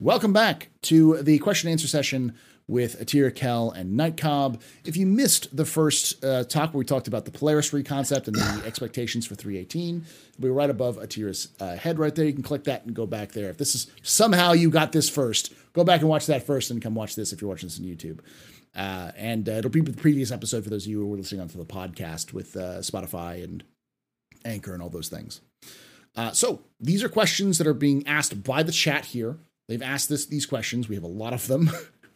Welcome back to the question and answer session with Atira Kell and Night Cobb. If you missed the first uh, talk where we talked about the Polaris Free concept and the expectations for 318, we were right above Atira's uh, head right there. You can click that and go back there. If this is somehow you got this first, go back and watch that first and come watch this if you're watching this on YouTube. Uh, and uh, it'll be the previous episode for those of you who are listening onto the podcast with uh, Spotify and Anchor and all those things. Uh, so these are questions that are being asked by the chat here. They've asked this these questions. We have a lot of them.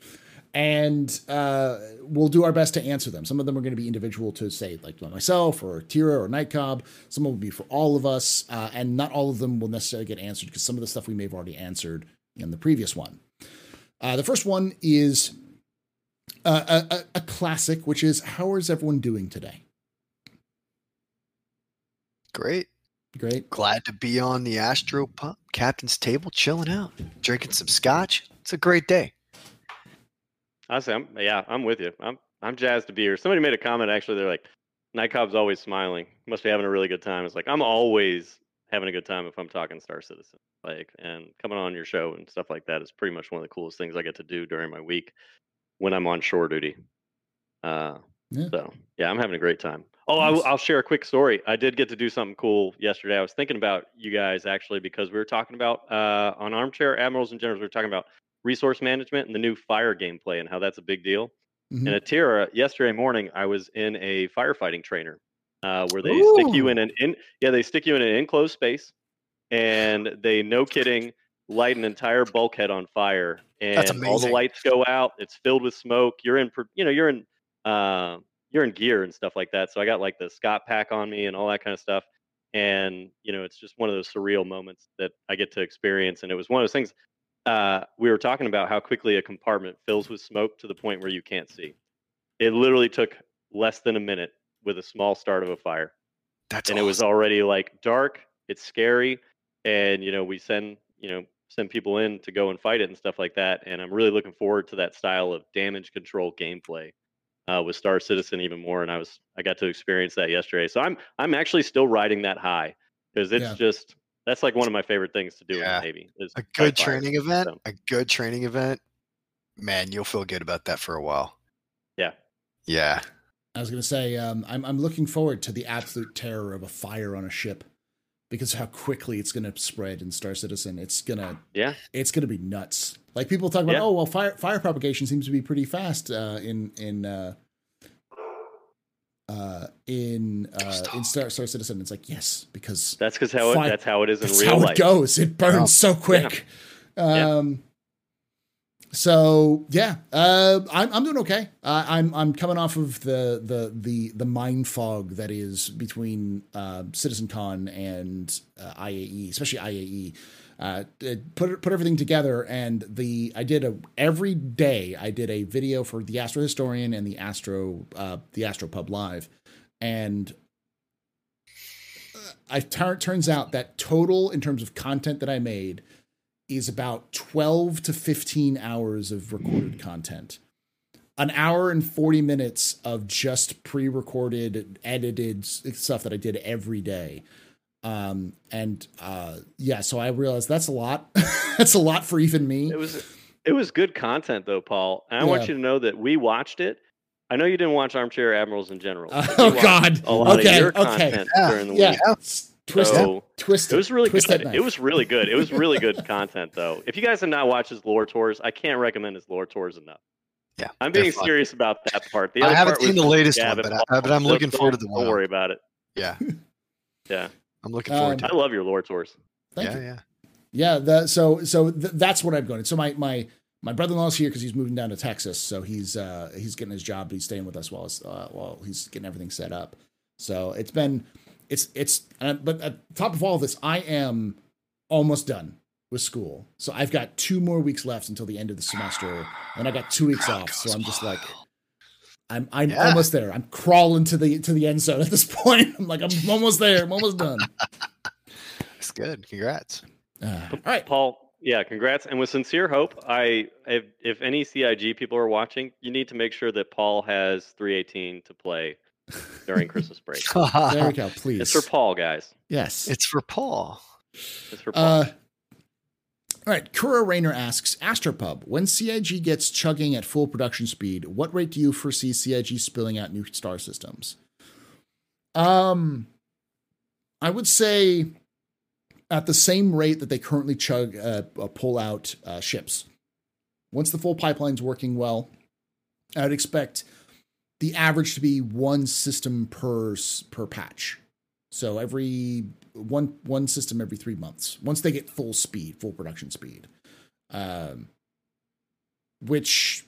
and uh, we'll do our best to answer them. Some of them are going to be individual to say, like myself or Tira or Night Cobb. Some will be for all of us, uh, and not all of them will necessarily get answered because some of the stuff we may have already answered in the previous one. Uh, the first one is a, a, a classic, which is how is everyone doing today? Great. Great. Glad to be on the Astro Pub captain's table, chilling out, drinking some scotch. It's a great day. Honestly, I'm yeah, I'm with you. I'm I'm jazzed to be here. Somebody made a comment actually. They're like, Night Cobb's always smiling. Must be having a really good time. It's like I'm always having a good time if I'm talking Star Citizen. Like and coming on your show and stuff like that is pretty much one of the coolest things I get to do during my week when I'm on shore duty. Uh, yeah. So yeah, I'm having a great time. Oh, nice. I'll, I'll, share a quick story. I did get to do something cool yesterday. I was thinking about you guys actually because we were talking about uh, on Armchair Admirals and Generals. We were talking about resource management and the new fire gameplay and how that's a big deal. Mm-hmm. And at Tira yesterday morning, I was in a firefighting trainer uh, where they Ooh. stick you in an in yeah they stick you in an enclosed space and they no kidding light an entire bulkhead on fire and all the lights go out. It's filled with smoke. You're in you know you're in uh, you're in gear and stuff like that. So I got like the Scott pack on me and all that kind of stuff. And you know, it's just one of those surreal moments that I get to experience. And it was one of those things uh, we were talking about how quickly a compartment fills with smoke to the point where you can't see. It literally took less than a minute with a small start of a fire. That's and awesome. it was already like dark. It's scary, and you know we send you know send people in to go and fight it and stuff like that. And I'm really looking forward to that style of damage control gameplay uh, with Star Citizen even more. And I was I got to experience that yesterday, so I'm I'm actually still riding that high because it's yeah. just that's like one of my favorite things to do yeah. in the Navy. a good training fire. event, so. a good training event. Man, you'll feel good about that for a while. Yeah. Yeah. I was going to say, um, I'm I'm looking forward to the absolute terror of a fire on a ship because how quickly it's going to spread in Star Citizen. It's gonna yeah, it's going to be nuts. Like people talk about, yeah. oh well, fire fire propagation seems to be pretty fast uh, in in uh, uh, in uh, in Star, Star Citizen. It's like yes, because that's because how it, that's how it is in that's real how life. It goes. It burns oh. so quick. Yeah. Um, yeah. So yeah, uh, I'm I'm doing okay. Uh, I'm I'm coming off of the the the the mind fog that is between uh, CitizenCon and uh, IAE, especially IAE. Uh, put put everything together, and the I did a every day I did a video for the Astro Historian and the Astro uh, the Astro Pub Live, and uh, it turns out that total in terms of content that I made is about 12 to 15 hours of recorded content. An hour and 40 minutes of just pre recorded, edited stuff that I did every day. Um, and uh, yeah, so I realized that's a lot. that's a lot for even me. It was it was good content though, Paul. And I yeah. want you to know that we watched it. I know you didn't watch Armchair Admirals in general. Uh, oh God! A lot okay, of your okay. content yeah. during the yeah. week. Twist so, it. Twist it. was really twist good. It was really good. It was really good content, though. If you guys have not watched his lore tours, I can't recommend his lore tours enough. Yeah, I'm being serious about that part. The I haven't seen the latest one, but, I, but I'm looking forward to the one. Don't worry about it. Yeah, yeah, I'm looking forward um, to. it. I love your lore tours. Thank yeah, you. yeah, yeah. The, so so th- that's what I'm going. So my my my brother-in-law's here because he's moving down to Texas. So he's uh he's getting his job. but He's staying with us while uh, while he's getting everything set up. So it's been it's it's uh, but at top of all this, I am almost done with school. So I've got two more weeks left until the end of the semester, and I got two weeks off. So I'm just like, I'm I'm yeah. almost there. I'm crawling to the to the end zone at this point. I'm like, I'm almost there. I'm almost done. That's good. Congrats. Uh, all right, Paul. Yeah, congrats. And with sincere hope, I if, if any CIG people are watching, you need to make sure that Paul has 318 to play during Christmas break. there we go, please. It's for Paul, guys. Yes. It's for Paul. It's for Paul. Uh, All right, Kura Rayner asks Astropub, when CIG gets chugging at full production speed, what rate do you foresee CIG spilling out new star systems? Um, I would say at the same rate that they currently chug uh, uh, pull out uh, ships. Once the full pipeline's working well, I would expect the average to be one system per per patch. So every one one system every three months. Once they get full speed, full production speed, um, which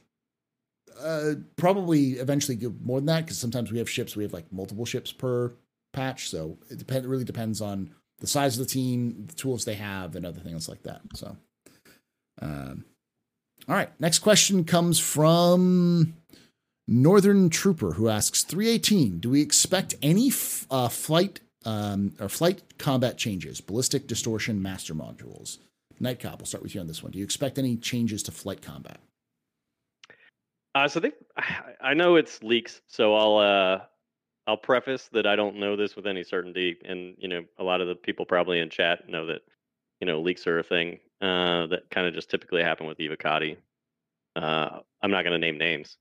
uh, probably eventually get more than that because sometimes we have ships. We have like multiple ships per patch. So it depend. Really depends on the size of the team, the tools they have, and other things like that. So, um, all right. Next question comes from Northern Trooper, who asks 318. Do we expect any f- uh, flight um, or flight combat changes, ballistic distortion, master modes? Night Cop, we'll start with you on this one. Do you expect any changes to flight combat? Uh, so I think I know it's leaks, so I'll uh, I'll preface that I don't know this with any certainty, and you know a lot of the people probably in chat know that you know leaks are a thing uh, that kind of just typically happen with Evocati. Uh, I'm not going to name names,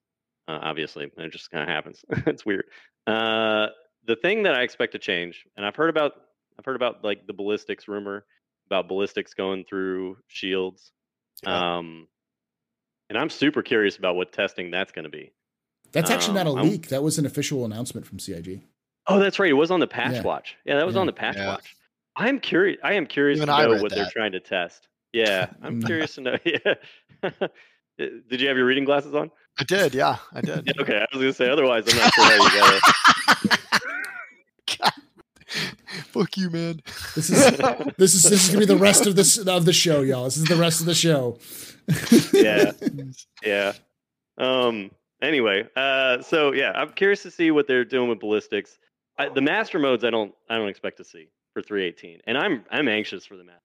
uh, obviously, it just kind of happens. it's weird. Uh, the thing that I expect to change, and I've heard about I've heard about like the ballistics rumor about ballistics going through shields. Yeah. Um, and I'm super curious about what testing that's going to be. That's actually not a Um, I'm- leak. That was an official announcement from CIG. Oh, that's right. It was on the patch Yeah. watch. Yeah, that was Yeah. on the patch Yeah. watch. I'm curious. I am curious Even to I know read what they're trying to test. Yeah, I'm curious to know. Yeah. Did you have your reading glasses on? I did, yeah, I did. Yeah, okay, I was gonna say. Otherwise, I'm not sure how you got it. Fuck you, man. This is this is this is gonna be the rest of this of the show, y'all. This is the rest of the show. Yeah. Yeah. Um. Anyway, uh. So yeah, I'm curious to see what they're doing with ballistics. I, the master modes, I don't. I don't expect to see for 318, and I'm I'm anxious for the master.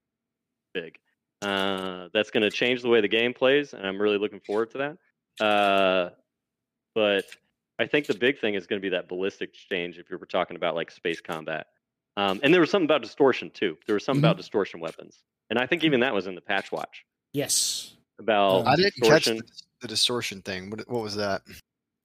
Big. Uh. That's going to change the way the game plays, and I'm really looking forward to that. Uh. But I think the big thing is going to be that ballistic change. If you were talking about like space combat, um, and there was something about distortion too. There was something Mhm. about distortion weapons, and I think even that was in the patch watch Yes. about I didn't catch the, the distortion thing. What, what was that?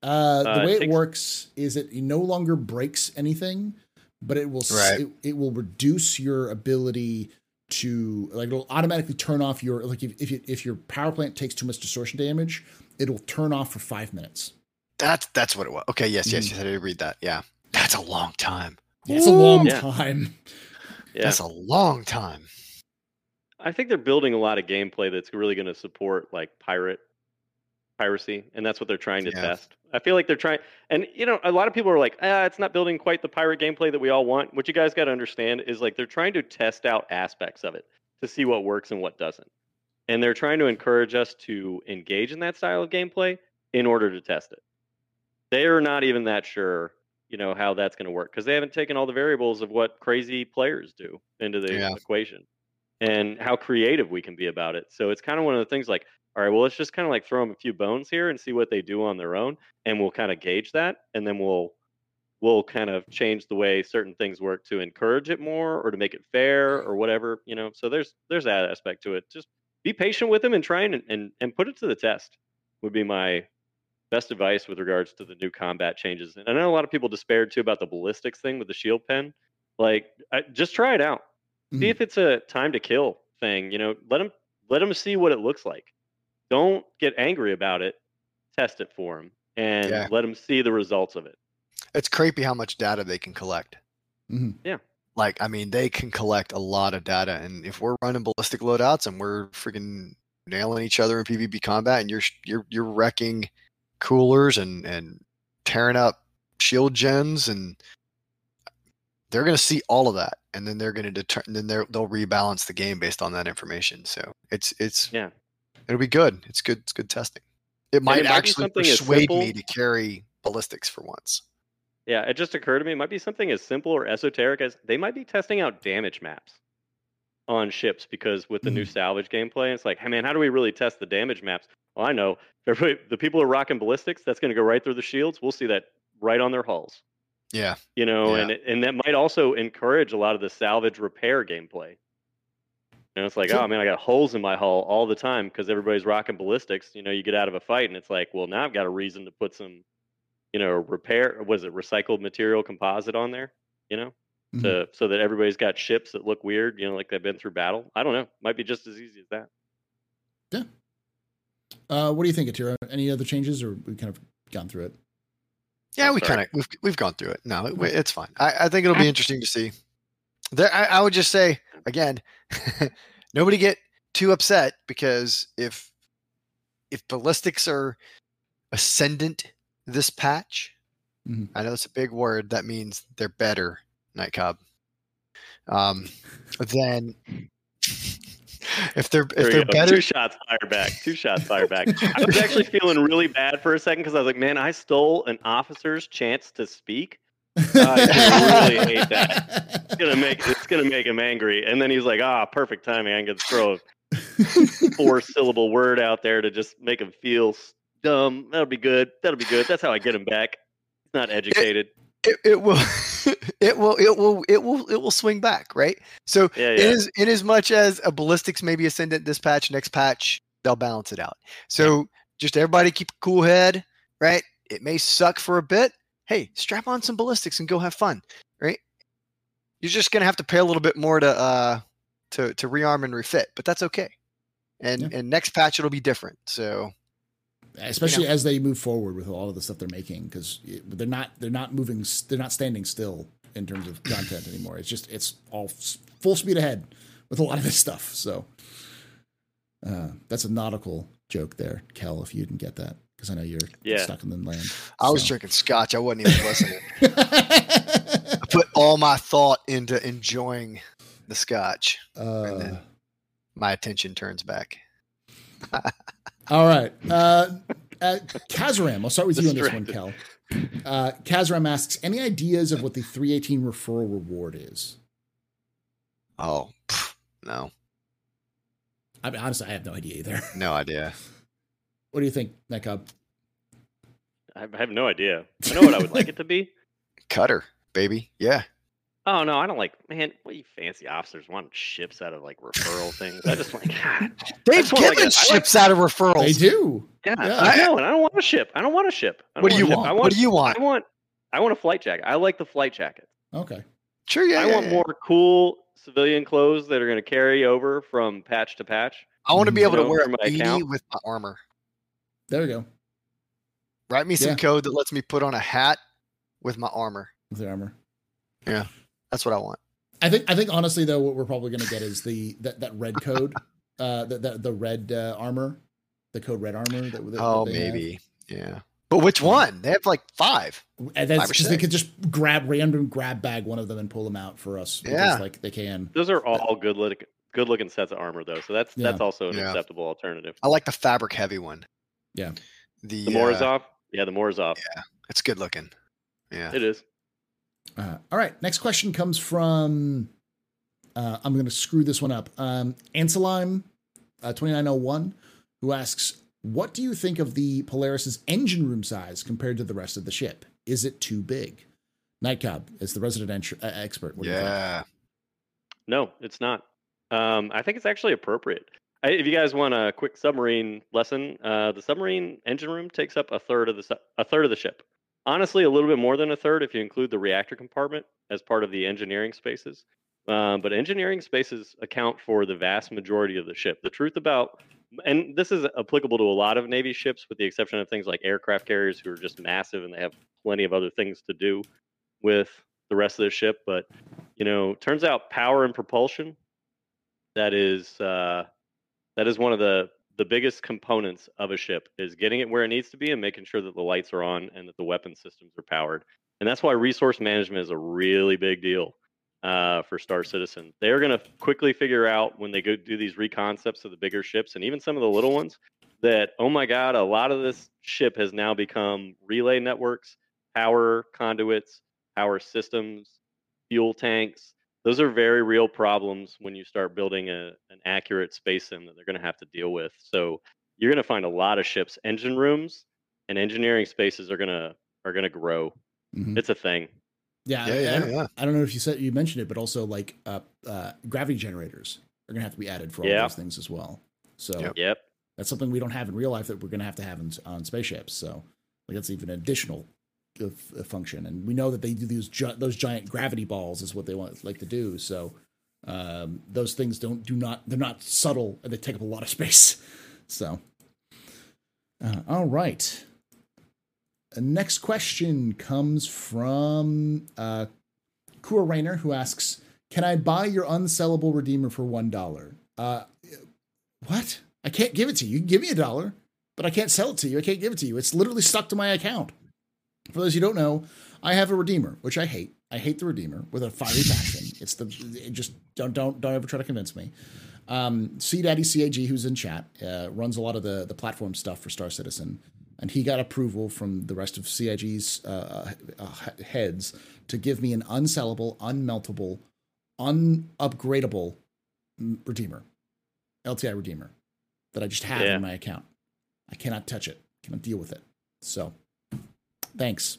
Uh, the Uh, it way it takes- works is it no longer breaks anything, but it will Right. it, it will reduce your ability to like it'll automatically turn off your like if if, you, if your power plant takes too much distortion damage, it'll turn off for five minutes. That's that's what it was. Okay, yes, yes, Mm. yes. I did read that. Yeah, that's a long time. It's a long Yeah. time. Yeah. That's a long time. I think they're building a lot of gameplay that's really going to support like pirate piracy, and that's what they're trying to Yeah. test. I feel like they're trying, and you know, a lot of people are like, ah, it's not building quite the pirate gameplay that we all want. What you guys got to understand is like they're trying to test out aspects of it to see what works and what doesn't, and they're trying to encourage us to engage in that style of gameplay in order to test it. They are not even that sure, you know, how that's going to work because they haven't taken all the variables of what crazy players do into the Yeah. equation and how creative we can be about it. So it's kind of one of the things like, all right, well, let's just kind of like throw them a few bones here and see what they do on their own, and we'll kind of gauge that, and then we'll we'll kind of change the way certain things work to encourage it more or to make it fair or whatever, you know. So there's there's that aspect to it. Just be patient with them and try and and, and put it to the test would be my best advice with regards to the new combat changes. And I know a lot of people despaired too about the ballistics thing with the shield pen. Like, I, just try it out. See Mhm. if it's a time to kill thing. You know, let them let them see what it looks like. Don't get angry about it. Test it for them and Yeah. let them see the results of it. It's creepy how much data they can collect. Mhm. Yeah. Like, I mean, they can collect a lot of data, and if we're running ballistic loadouts and we're freaking nailing each other in PvP combat, and you're you're you're wrecking coolers and and tearing up shield gens, and they're gonna see all of that, and then they're gonna determine then they're, they'll rebalance the game based on that information. So it's it's Yeah. It'll be good. It's good. It's good testing. It might it might actually persuade me to carry ballistics for once. Yeah, it just occurred to me. It might be something as simple or esoteric as they might be testing out damage maps on ships because with the new mm. salvage gameplay, it's like, hey man, how do we really test the damage maps? Well, I know everybody, the people are rocking ballistics, that's going to go right through the shields. We'll see that right on their hulls. Yeah. You know, Yeah. and and that might also encourage a lot of the salvage repair gameplay. And it's like, So- oh man, I got holes in my hull all the time because everybody's rocking ballistics. You know, you get out of a fight and it's like, well, now I've got a reason to put some, you know, repair. Was it recycled material composite on there? You know, Mhm. to so that everybody's got ships that look weird. You know, like they've been through battle. I don't know. Might be just as easy as that. Yeah. Uh, what do you think, Atira? Any other changes, or we kind of gone through it? Yeah, we kind of we've we've gone through it. No, it, it's fine. I, I think it'll be interesting to see. There, I, I would just say again, nobody get too upset because if if ballistics are ascendant this patch, Mhm. I know it's a big word. That means they're better, Nightcob. Um, then if they're if they're go. better, Two shots fire back. Two shots fire back. I was actually feeling really bad for a second because I was like, man, I stole an officer's chance to speak. I really hate that. It's gonna make it's gonna make him angry. And then he's like, ah, perfect timing. I can throw a four syllable word out there to just make him feel dumb. That'll be good. That'll be good. That's how I get him back. He's not educated. it, it will it will it will it will it will swing back right so Yeah, in as in as much as a ballistics maybe ascendant this patch next patch they'll balance it out so just everybody keep a cool head right it may suck for a bit hey strap on some ballistics and go have fun right? You're just gonna have to pay a little bit more to uh to to rearm and refit but that's okay. And Yeah. and next patch it'll be different so especially as they move forward with all of the stuff they're making because they're not they're not moving they're not standing still in terms of content anymore. It's just it's all full speed ahead with a lot of this stuff so uh, that's a nautical joke there kel if you didn't get that because i know you're Yeah. stuck in the land i was drinking scotch i wasn't even listening I put all my thought into enjoying the scotch. uh, then- My attention turns back. All right. Uh, uh, Kazaram, I'll start with you on this one, Distracted. Kel. Uh, Kazaram asks, any ideas of what the 318 referral reward is? Oh, pff, no, I mean, honestly, I have no idea either. no idea. What do you think, Nekub? I have no idea. I know what I would like it to be. Cutter, baby. Yeah. Oh no, I don't like man. What you fancy officers want ships out of like referral things? I just like God. They've just want, like, given a- I like- ships out of referrals. They do. Yeah, Yeah. I know, and I don't want a ship. I don't want a ship. I What do you a ship. want? I What do you want? I want. I want a flight jacket. I like the flight jacket. Okay. Sure, yeah. I yeah, want yeah. more cool civilian clothes that are going to carry over from patch to patch. I want to be You able to wear a my beanie account. with my armor. There we go. Write me some Yeah. code that lets me put on a hat with my armor. With the armor. Yeah, that's what I want. I think. I think honestly, though, what we're probably going to get is the that, that red code, uh, the the, the red uh, armor, the code red armor. That, that oh, they have. maybe. Yeah. But which one? They have like five. And that's because they six. could just grab random grab bag one of them and pull them out for us. because, Yeah. like they can. Those are all good look, good looking sets of armor though. So that's Yeah. that's also an Yeah. acceptable alternative. I like the fabric heavy one. Yeah. The, The uh, Morozov. Yeah, the Morozov. Yeah. It's good looking. Yeah. It is. Uh, all right. Next question comes from. Uh, I'm going to screw this one up. Um, Anselime, uh, 2901, who asks, "What do you think of the Polaris's engine room size compared to the rest of the ship? Is it too big?" Nightcab is the resident entr- uh, expert. What do you think? Yeah. No, it's not. Um, I think it's actually appropriate. If you guys want a quick submarine lesson, uh, the submarine engine room takes up a third of the su- a third of the ship. Honestly, a little bit more than a third if you include the reactor compartment as part of the engineering spaces. Um, but engineering spaces account for the vast majority of the ship. The truth about, and this is applicable to a lot of Navy ships, with the exception of things like aircraft carriers who are just massive and they have plenty of other things to do with the rest of the ship. But you know, turns out power and propulsion that is uh, that is one of the the biggest components of a ship is getting it where it needs to be and making sure that the lights are on and that the weapon systems are powered. And that's why resource management is a really big deal uh, for Star Citizen. They are going to quickly figure out when they go do these reconcepts of the bigger ships and even some of the little ones that oh my god, a lot of this ship has now become relay networks, power conduits, power systems, fuel tanks. Those are very real problems when you start building a, an accurate space sim that they're going to have to deal with. So you're going to find a lot of ships engine rooms and engineering spaces are going to are going to grow. Mhm. It's a thing. Yeah, Yeah, I, I yeah, don't, yeah. I don't know if you said you mentioned it, but also like uh, uh, gravity generators. are going to have to be added for all Yeah. those things as well. So Yep. Yep. that's something we don't have in real life that we're going to have to have in, on spaceships. So like that's even an additional f- function. And we know that they do these gi- those giant gravity balls is what they want like to do. So um, those things don't do not they're not subtle and they take up a lot of space. So uh, all right. Next question comes from uh, Kura Rayner, who asks, "Can I buy your unsellable redeemer for one dollar?" Uh, what? I can't give it to you. You can give me a dollar, but I can't sell it to you. I can't give it to you. It's literally stuck to my account. For those who don't know, I have a redeemer, which I hate. I hate the redeemer with a fiery passion. It's the it just don't don't don't ever try to convince me. Um, C Daddy CAG, who's in chat, uh, runs a lot of the the platform stuff for Star Citizen, and he got approval from the rest of CIG's uh, uh, heads to give me an unsellable, unmeltable, unupgradable redeemer, LTI redeemer, that I just have Yeah. in my account. I cannot touch it. Cannot deal with it. So, thanks.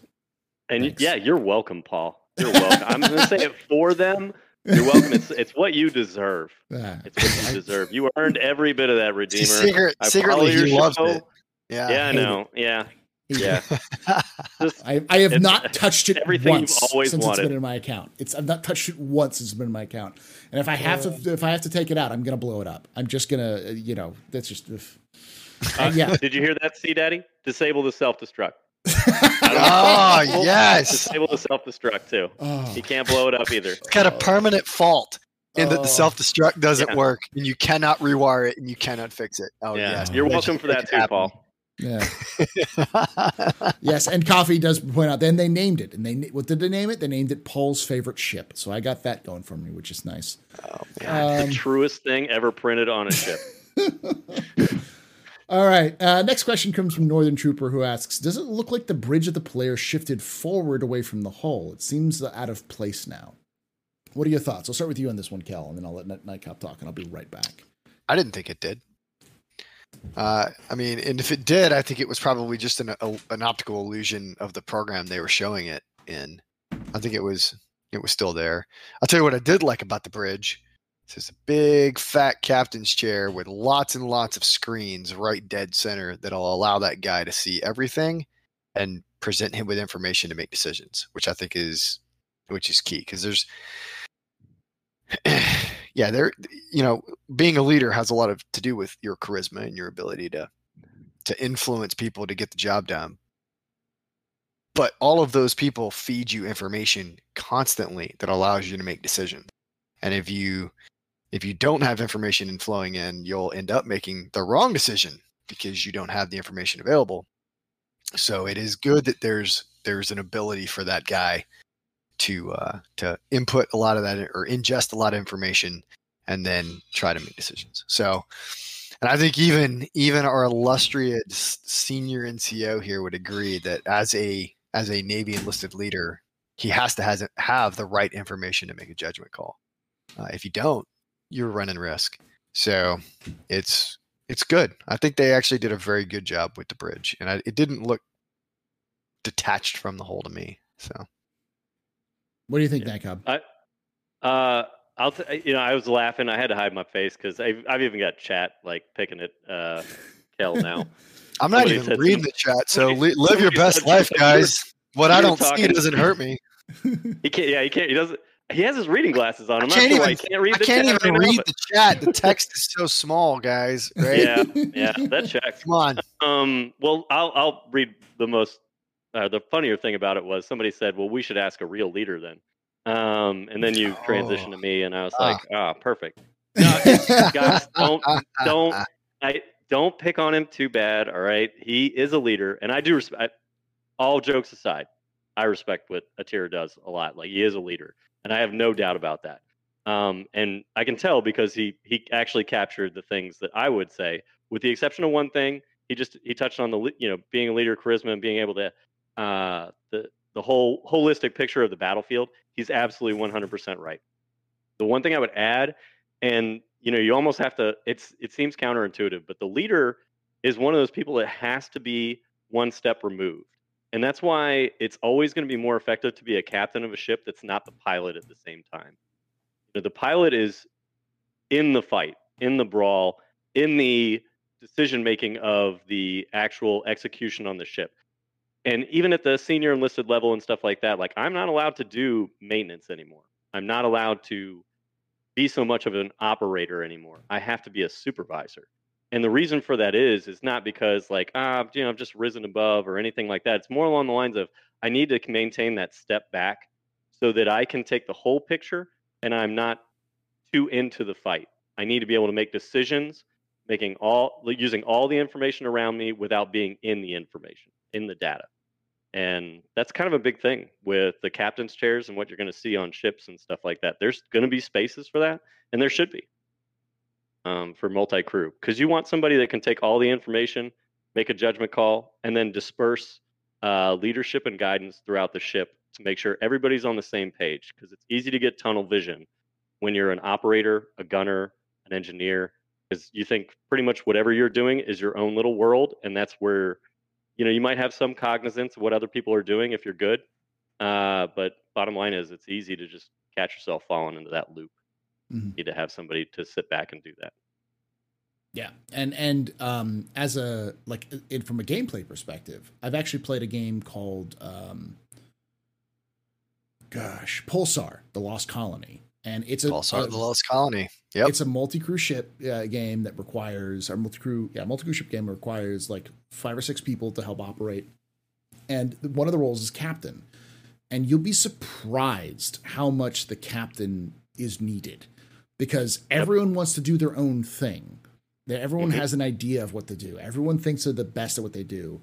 And Thanks. yeah, you're welcome, Paul. You're welcome. I'm going to say it for them. You're welcome. It's it's what you deserve. Ah, It's what you deserve. You earned every bit of that redeemer. Secret, I secretly, follow your loves it. Yeah. Yeah, I hate it. know. Yeah, yeah. Just I, I have not touched it everything you've once always since wanted. it's been in my account. It's I've not touched it once since it's been in my account. And if I have to, if I have to take it out, I'm gonna blow it up. I'm just gonna, uh, you know, that's just. If, uh, yeah. Did you hear that, C Daddy? Disable the self destruct. Oh yes, Disable the self destruct too. oh, He can't blow it up either. it's got a permanent fault in that Oh. the self destruct doesn't Yeah. work, and you cannot rewire it, and you cannot fix it. Oh yeah, yes, you're welcome for that too, happen. Paul. yeah. yes, and coffee does point out. Then they named it, and they what did they name it? They named it Paul's favorite ship. So I got that going for me, which is nice. Oh, God, Um, the truest thing ever printed on a ship. All right. Uh, next question comes from Northern Trooper, who asks, "Does it look like the bridge of the player shifted forward away from the hull? It seems out of place now." What are your thoughts? I'll start with you on this one, Kel, and then I'll let Night- Nightcop talk, and I'll be right back. I didn't think it did. Uh, I mean, and if it did, I think it was probably just an a, an optical illusion of the program they were showing it in. I think it was it was still there. I'll tell you what I did like about the bridge. It's a big fat captain's chair with lots and lots of screens right dead center that'll allow that guy to see everything and present him with information to make decisions, which I think is which is key because there's yeah, there you know, being a leader has a lot of to do with your charisma and your ability to to influence people to get the job done. But all of those people feed you information constantly that allows you to make decisions. And if you if you don't have information in flowing in, you'll end up making the wrong decision because you don't have the information available. So it is good that there's there's an ability for that guy to uh, to input a lot of that or ingest a lot of information and then try to make decisions. So, and I think even even our illustrious senior NCO here would agree that as a as a Navy enlisted leader, he has to has have the right information to make a judgment call. Uh, if you don't, you're running risk. So, it's it's good. I think they actually did a very good job with the bridge, and I, it didn't look detached from the whole to me. So. What do you think, Yeah. Nightcop? Uh, I'll t- you know I was laughing. I had to hide my face because I've, I've even got chat like picking at uh, Kel now. I'm not Somebody even reading some- the chat, so somebody- li- live your best life, something. You were- guys. What I don't see talking- doesn't hurt me. He can't. Yeah, he can't. He doesn't. He has his reading glasses on. I'm I not can't sure why he even- can't read I the can't chat even right read the chat. The text is so small, guys. Right? Yeah, yeah, that checks. Come on. Um, well, I'll I'll read the most. Uh, the funnier thing about it was somebody said, "Well, we should ask a real leader then." Um, and then you transitioned to me, and I was Ah. like, "Ah, perfect." No, guys, don't don't I don't pick on him too bad. All right, he is a leader, and I do respect. All jokes aside, I respect what Atira does a lot. Like he is a leader, and I have no doubt about that. Um, and I can tell because he he actually captured the things that I would say, with the exception of one thing. He just he touched on the you know being a leader, charisma, and being able to uh, the the whole holistic picture of the battlefield. He's absolutely 100% right. The one thing I would add, and you know, you almost have to. It's it seems counterintuitive, but the leader is one of those people that has to be one step removed, and that's why it's always going to be more effective to be a captain of a ship that's not the pilot at the same time. The pilot is in the fight, in the brawl, in the decision making of the actual execution on the ship. And even at the senior enlisted level and stuff like that, like I'm not allowed to do maintenance anymore. I'm not allowed to be so much of an operator anymore. I have to be a supervisor. And the reason for that is is not because like ah you know I've just risen above or anything like that. It's more along the lines of I need to maintain that step back so that I can take the whole picture and I'm not too into the fight. I need to be able to make decisions, making all using all the information around me without being in the information, in the data. And that's kind of a big thing with the captain's chairs and what you're going to see on ships and stuff like that. There's going to be spaces for that, and there should be um, for multi crew because you want somebody that can take all the information, make a judgment call, and then disperse uh, leadership and guidance throughout the ship to make sure everybody's on the same page because it's easy to get tunnel vision when you're an operator, a gunner, an engineer, because you think pretty much whatever you're doing is your own little world, and that's where you know you might have some cognizance of what other people are doing if you're good uh, but bottom line is it's easy to just catch yourself falling into that loop mm-hmm. need to have somebody to sit back and do that. Yeah and and um as a like it, from a gameplay perspective i've actually played a game called um gosh pulsar the lost colony and it's a Pulsar, the lost colony. Yeah, It's a multi-crew ship uh, game that requires our multi-crew yeah multi-crew ship game requires like five or six people to help operate, and one of the roles is captain, and you'll be surprised how much the captain is needed, because everyone wants to do their own thing. Everyone mm-hmm. has an idea of what to do. Everyone thinks they're the best at what they do,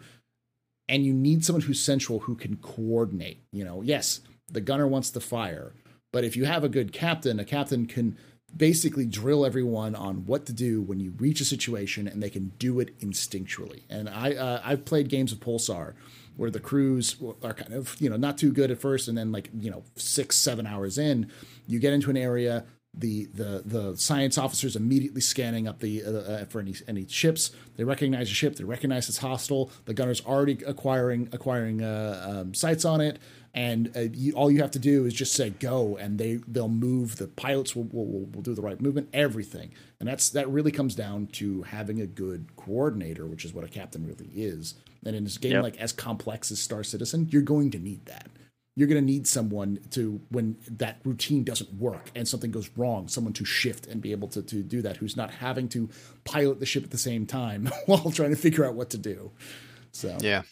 and you need someone who's central who can coordinate. You know, yes, the gunner wants to fire, but if you have a good captain, a captain can basically drill everyone on what to do when you reach a situation and they can do it instinctually. And I uh, I've played games of Pulsar where the crews are kind of you know not too good at first and then like you know 6 7 hours in you get into an area the the the science officers immediately scanning up the uh, uh, for any any ships. They recognize a ship. They recognize it's hostile. The gunner's already acquiring acquiring uh, um, sights on it and uh, you, all you have to do is just say go and they they'll move the pilots will, will, will do the right movement everything and that's that really comes down to having a good coordinator which is what a captain really is and in this game yep. like as complex as star citizen you're going to need that you're going to need someone to when that routine doesn't work and something goes wrong someone to shift and be able to, to do that who's not having to pilot the ship at the same time while trying to figure out what to do. So. Yeah.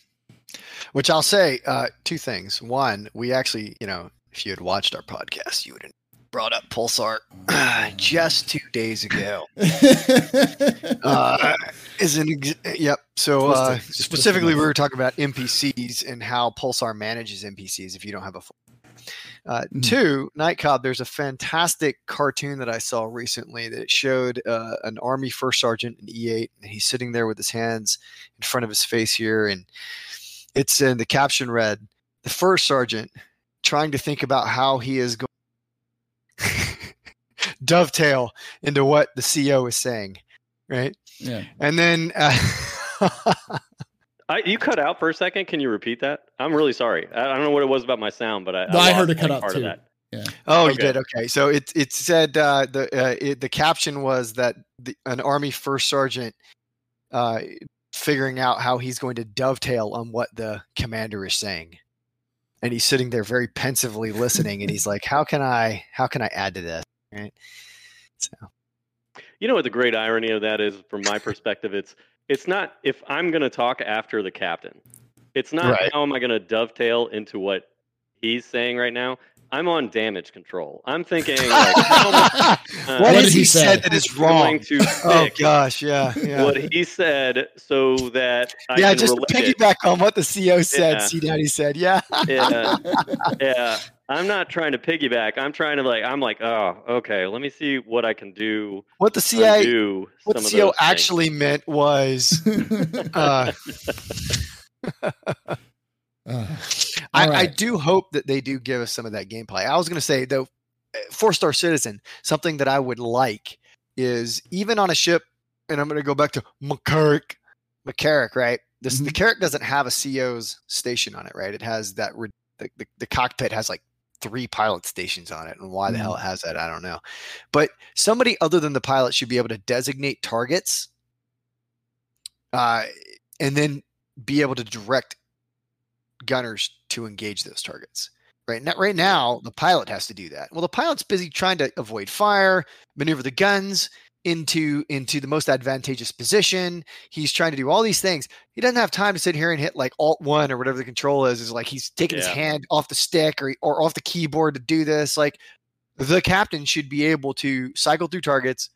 Which I'll say uh, two things. One, we actually, you know, if you had watched our podcast, you would brought up Pulsar just two days ago. uh, is an ex- yep. So uh, specifically, we were talking about NPCs and how Pulsar manages NPCs if you don't have a full. Uh, mm-hmm. Two, Nightcob. There's a fantastic cartoon that I saw recently that showed uh, an Army first sergeant in E8, and he's sitting there with his hands in front of his face here, and it's in the caption read the first sergeant trying to think about how he is going dovetail into what the CO is saying, right? Yeah. And then uh, I, you cut out for a second. Can you repeat that? I'm really sorry. I, I don't know what it was about my sound, but I, no, I, I heard it cut out too. Yeah. Oh, okay. you did. Okay. So it it said uh, the uh, it, the caption was that the, an army first sergeant uh, figuring out how he's going to dovetail on what the commander is saying. And he's sitting there very pensively listening and he's like, How can I how can I add to this? Right. So you know what the great irony of that is from my perspective, it's it's not if I'm gonna talk after the captain. It's not right. how am I gonna dovetail into what he's saying right now. I'm on damage control. I'm thinking, like, uh, what has he said that is wrong? To oh gosh, yeah, yeah. What he said, so that I yeah, just piggyback it. on what the CO said. Yeah. C Daddy said, yeah, yeah, yeah. I'm not trying to piggyback. I'm trying to like. I'm like, oh, okay. Let me see what I can do. What the CIA, what the CO actually things. meant was. Uh, uh, I, right. I, do hope that they do give us some of that gameplay. I was going to say though, for star citizen, something that I would like is even on a ship, and I'm going to go back to McCarrick, McCarrick, right? This mm-hmm. the Carrack doesn't have a CO's station on it, right? It has that the, the, the cockpit has like three pilot stations on it. And why the Mhm. hell it has that, I don't know. But somebody other than the pilot should be able to designate targets uh, and then be able to direct gunners to engage those targets. Right now, right now, the pilot has to do that. Well, the pilot's busy trying to avoid fire, maneuver the guns into into the most advantageous position. He's trying to do all these things. He doesn't have time to sit here and hit like Alt One or whatever the control is. Is like he's taking his hand off the stick or or off the keyboard to do this. Like the captain should be able to cycle through targets,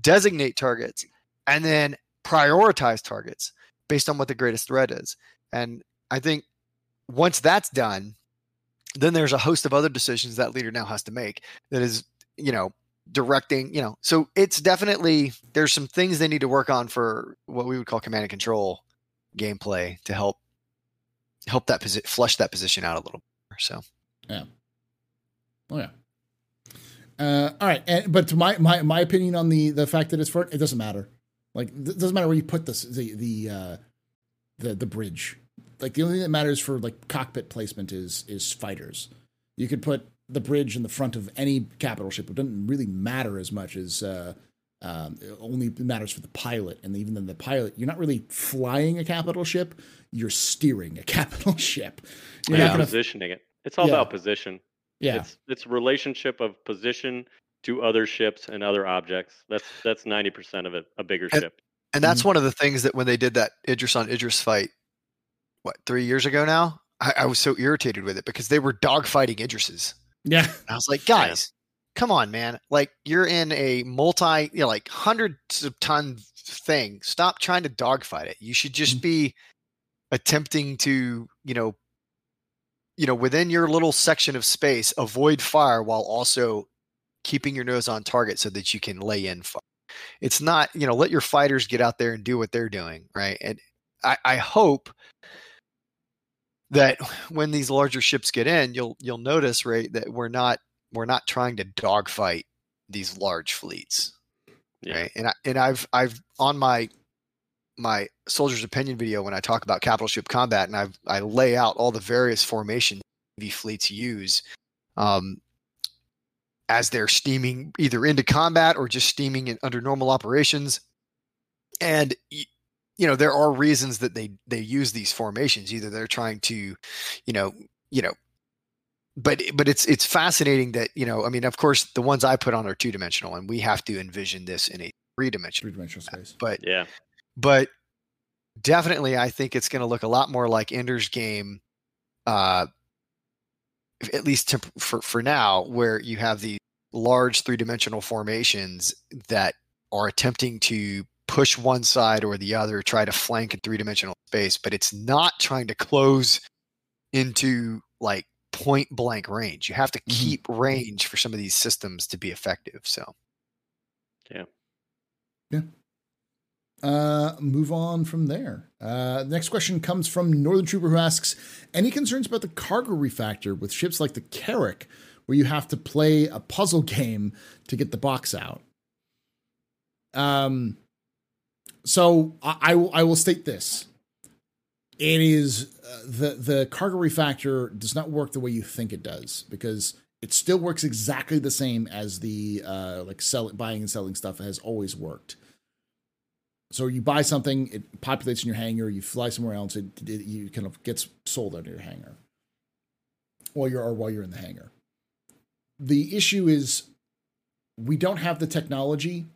designate targets, and then prioritize targets based on what the greatest threat is. And I think once that's done, then there's a host of other decisions that leader now has to make that is, you know, directing, you know. So it's definitely there's some things they need to work on for what we would call command and control gameplay to help help that position flush that position out a little more. So yeah, Oh yeah. Uh, all right, and, but to my, my my opinion on the the fact that it's for it doesn't matter. Like it doesn't matter where you put this the the uh, the the bridge. Like the only thing that matters for like cockpit placement is is fighters. You could put the bridge in the front of any capital ship. It doesn't really matter as much as uh, um, it only matters for the pilot. And even then, the pilot, you're not really flying a capital ship. You're steering a capital ship. You're Yeah, not gonna. positioning it. It's all Yeah. about position. Yeah, It's it's relationship of position to other ships and other objects. That's that's ninety percent of it. A bigger And- ship. and that's one of the things that when they did that Idris on Idris fight, what three years ago now, I, I was so irritated with it because they were dogfighting Idris's. Yeah. And I was like, guys, come on, man. Like you're in a multi, you know, like hundreds of ton thing. Stop trying to dogfight it. You should just Mhm. be attempting to, you know, you know, within your little section of space, avoid fire while also keeping your nose on target so that you can lay in fire. It's not, you know, let your fighters get out there and do what they're doing, right? And I, I hope that when these larger ships get in, you'll you'll notice, right, that we're not we're not trying to dogfight these large fleets, Yeah. right? And I and I've I've on my my soldier's opinion video when I talk about capital ship combat, and I've I lay out all the various formations Navy fleets use um, as they're steaming either into combat or just steaming in, under normal operations, and you know there are reasons that they they use these formations. Either they're trying to, you know, you know. But but it's it's fascinating that you know I mean of course the ones I put on are two dimensional and we have to envision this in a three dimensional Three dimensional space. but Yeah. but definitely I think it's going to look a lot more like Ender's Game, uh, at least temp- for for now, where you have these large three dimensional formations that are attempting to push one side or the other, try to flank in three dimensional space, but it's not trying to close into like point blank range. You have to Mhm. keep range for some of these systems to be effective. So. Yeah. Yeah. Uh, move on from there. Uh, next question comes from Northern Trooper who asks, any concerns about the cargo refactor with ships like the Carrack, where you have to play a puzzle game to get the box out? Um, so I, I will I will state this: it is uh, the the cargo refactor does not work the way you think it does because it still works exactly the same as the uh, like sell buying and selling stuff has always worked. So you buy something, it populates in your hangar. You fly somewhere else, it, it you kind of gets sold out of your hangar, while you're or while you're in the hangar. The issue is we don't have the technology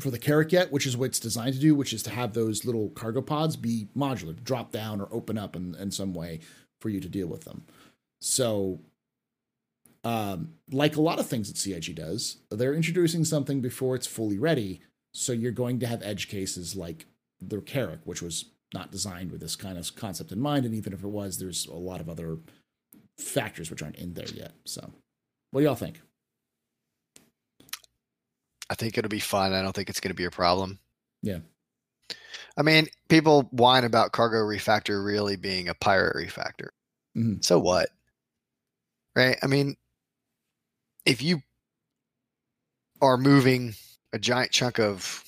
for the Carrack yet, which is what it's designed to do, which is to have those little cargo pods be modular, drop down or open up in, in some way for you to deal with them. So, um, like a lot of things that CIG does, they're introducing something before it's fully ready. So you're going to have edge cases like the Carrack, which was not designed with this kind of concept in mind. And even if it was, there's a lot of other factors which aren't in there yet. So, what do y'all think? I think it'll be fun. I don't think it's going to be a problem. Yeah. I mean, people whine about cargo refactor really being a pirate refactor. Mhm. So what? Right? I mean, if you are moving a giant chunk of,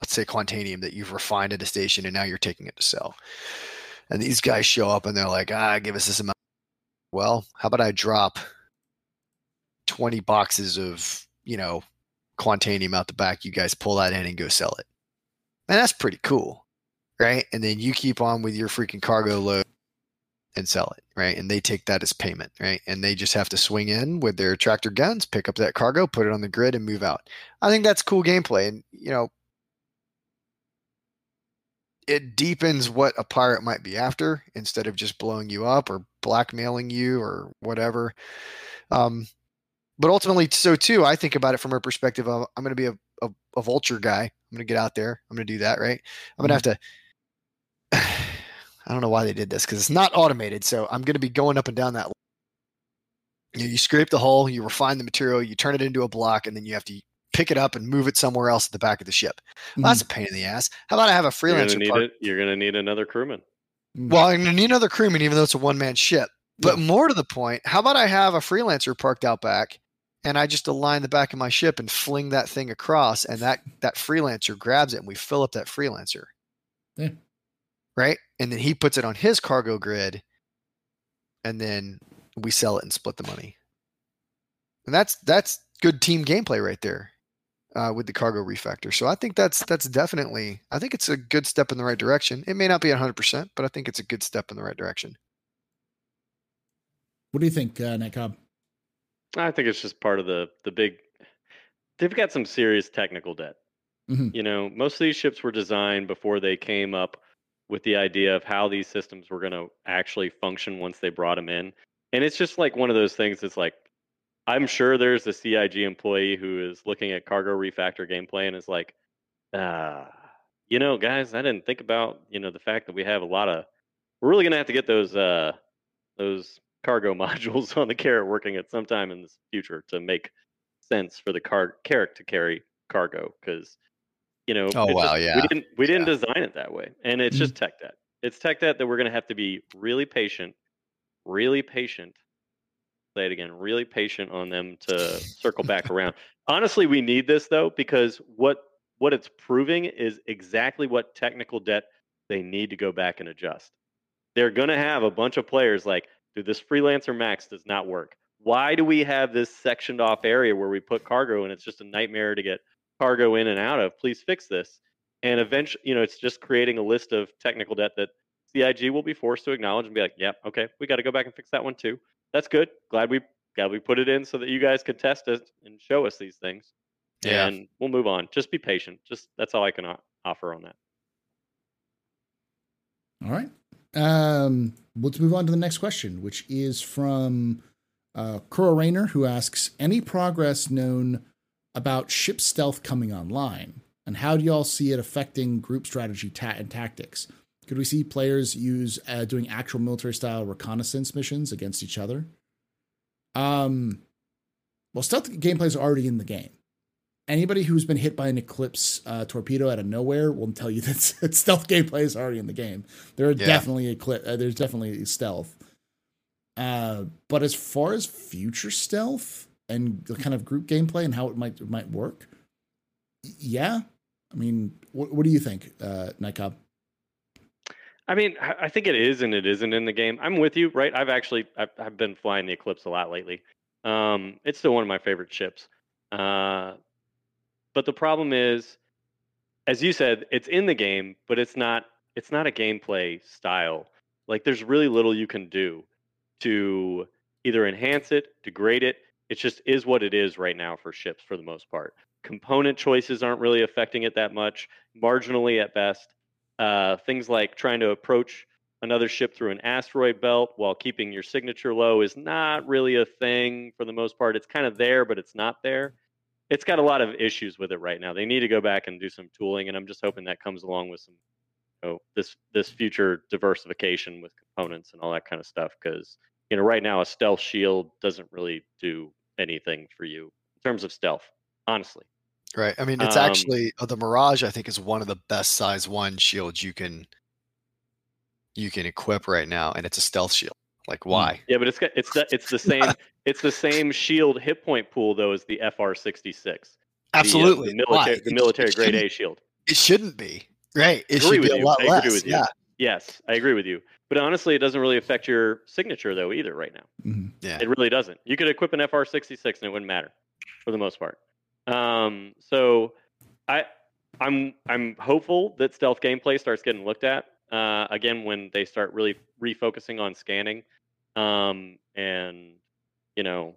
let's say, quantanium that you've refined at a station and now you're taking it to sell, and these guys show up and they're like, ah, give us this amount. Well, how about I drop 20 boxes of, you know, Quantanium out the back. You guys pull that in and go sell it. And that's pretty cool. Right. And then you keep on with your freaking cargo load and sell it. Right. And they take that as payment. Right. And they just have to swing in with their tractor guns, pick up that cargo, put it on the grid, and move out. I think that's cool gameplay. And, you know, it deepens what a pirate might be after instead of just blowing you up or blackmailing you or whatever. Um, but ultimately, so too, I think about it from a perspective of I'm going to be a, a, a, vulture guy. I'm going to get out there. I'm going to do that, right? I'm going to have to. I don't know why they did this because it's not automated. So I'm going to be going up and down that. You, know, you scrape the hull, you refine the material, you turn it into a block, and then you have to pick it up and move it somewhere else at the back of the ship. Well, that's mm-hmm. a pain in the ass. How about I have a freelancer? You're going to need, need another crewman. Mm. Well, I'm going to need another crewman, even though it's a one man ship. But more to the point, how about I have a freelancer parked out back, and I just align the back of my ship and fling that thing across, and that that freelancer grabs it, and we fill up that freelancer. Yeah. Right, and then he puts it on his cargo grid, and then we sell it and split the money. And that's that's good team gameplay right there uh, with the cargo refactor. So I think that's that's definitely I think it's a good step in the right direction. It may not be 100%, but I think it's a good step in the right direction. What do you think, uh, Cobb? I think it's just part of the the big. They've got some serious technical debt. Mm-hmm. You know, most of these ships were designed before they came up with the idea of how these systems were going to actually function once they brought them in. And it's just like one of those things It's like I'm sure there's a CIG employee who is looking at cargo refactor gameplay and is like, uh, you know, guys, I didn't think about, you know, the fact that we have a lot of we're really gonna have to get those uh those cargo modules on the Carrack working at some time in the future to make sense for the car Carrack to carry cargo because you know oh wow just, yeah we didn't we didn't yeah. design it that way and it's mm-hmm. just tech debt it's tech debt that we're going to have to be really patient really patient say it again, really patient on them to circle back around. Honestly, we need this though because what what it's proving is exactly what technical debt they need to go back and adjust. They're going to have a bunch of players like, dude, this freelancer max does not work. Why do we have this sectioned off area where we put cargo and it's just a nightmare to get cargo in and out of? Please fix this. And eventually, you know, it's just creating a list of technical debt that CIG will be forced to acknowledge and be like, "Yep, yeah, okay, we got to go back and fix that one too." that's good. Glad we glad we put it in so that you guys could test it and show us these things. Yeah. And we'll move on. Just be patient. Just that's all I can offer on that. All right. Um, let's move on to the next question, which is from uh, Kuro Rayner, who asks, "Any progress known about ship stealth coming online, and how do y'all see it affecting group strategy ta- and tactics? Could we see players use uh, doing actual military style reconnaissance missions against each other? Um, well, stealth gameplay is already in the game. Anybody who's been hit by an Eclipse uh, torpedo out of nowhere will tell you that, that stealth gameplay is already in the game. There are yeah. definitely eclipse. Uh, there's definitely stealth. Uh, but as far as future stealth and the kind of group gameplay and how it might it might work, yeah. I mean, what, what do you think, uh, Nightcob? I mean, I think it is and it isn't in the game. I'm with you, right? I've actually I've, I've been flying the Eclipse a lot lately. Um, it's still one of my favorite ships. Uh, but the problem is, as you said, it's in the game, but it's not it's not a gameplay style. Like there's really little you can do to either enhance it, degrade it. It just is what it is right now for ships for the most part. Component choices aren't really affecting it that much, marginally at best. Uh, things like trying to approach another ship through an asteroid belt while keeping your signature low is not really a thing for the most part. It's kind of there, but it's not there. It's got a lot of issues with it right now. They need to go back and do some tooling, and I'm just hoping that comes along with some, you know, this this future diversification with components and all that kind of stuff. Because you know, right now a stealth shield doesn't really do anything for you in terms of stealth, honestly. Right. I mean, it's um, actually uh, the Mirage. I think is one of the best size one shields you can you can equip right now, and it's a stealth shield. Like hmm. why? Yeah, but it's got, it's the, it's the same it's the same shield hit point pool though as the FR sixty six. Absolutely, the, uh, the military the military grade A shield. It shouldn't be right. It should be a lot less. Yeah. You. Yes, I agree with you. But honestly, it doesn't really affect your signature though either right now. Mhm. Yeah. It really doesn't. You could equip an FR66 and it wouldn't matter for the most part. Um, so I I'm I'm hopeful that stealth gameplay starts getting looked at uh, again when they start really refocusing on scanning um, and you know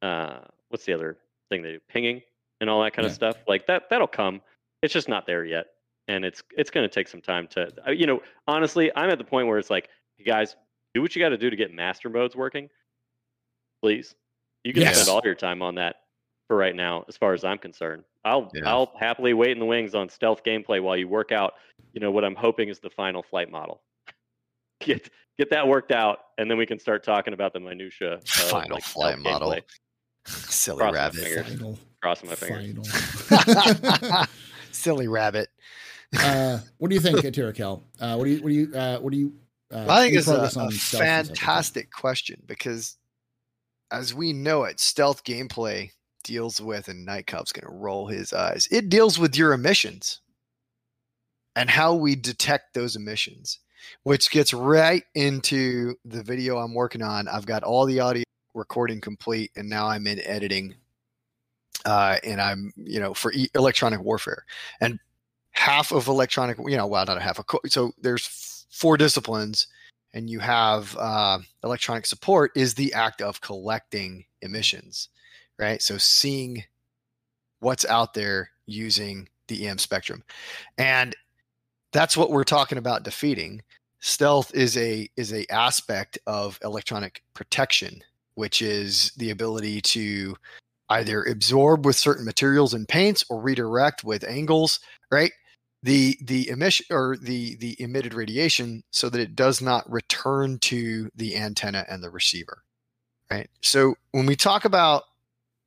uh, what's the other thing they do pinging and all that kind Yeah. of stuff like that that'll come it's just not there yet and it's it's going to take some time to you know honestly i'm at the point where it's like you guys do what you got to do to get master modes working please you can Yes. spend all your time on that for right now as far as i'm concerned i'll Yeah. i'll happily wait in the wings on stealth gameplay while you work out you know what i'm hoping is the final flight model get get that worked out and then we can start talking about the minutia of, Final like, flight model. gameplay. Silly Cross my rabbit. fingers. Final, crossing my fingers final. Silly rabbit. uh, what do you think, Tirakel? Uh, what do you, what do you, uh, what do you, uh, I think it's a, a on stealth and stuff like that? fantastic question because, as we know it, stealth gameplay deals with, and Nightcop's going to roll his eyes. It deals with your emissions and how we detect those emissions, which gets right into the video I'm working on. I've got all the audio recording complete, and now I'm in editing. Uh, and I'm, you know, for e- electronic warfare, and half of electronic, you know, well, not a half. A co- so there's four disciplines, and you have uh, electronic support is the act of collecting emissions, right? So seeing what's out there using the EM spectrum, and that's what we're talking about defeating. Stealth is a is a aspect of electronic protection, which is the ability to either absorb with certain materials and paints or redirect with angles, right? The the emission or the the emitted radiation so that it does not return to the antenna and the receiver. Right? So when we talk about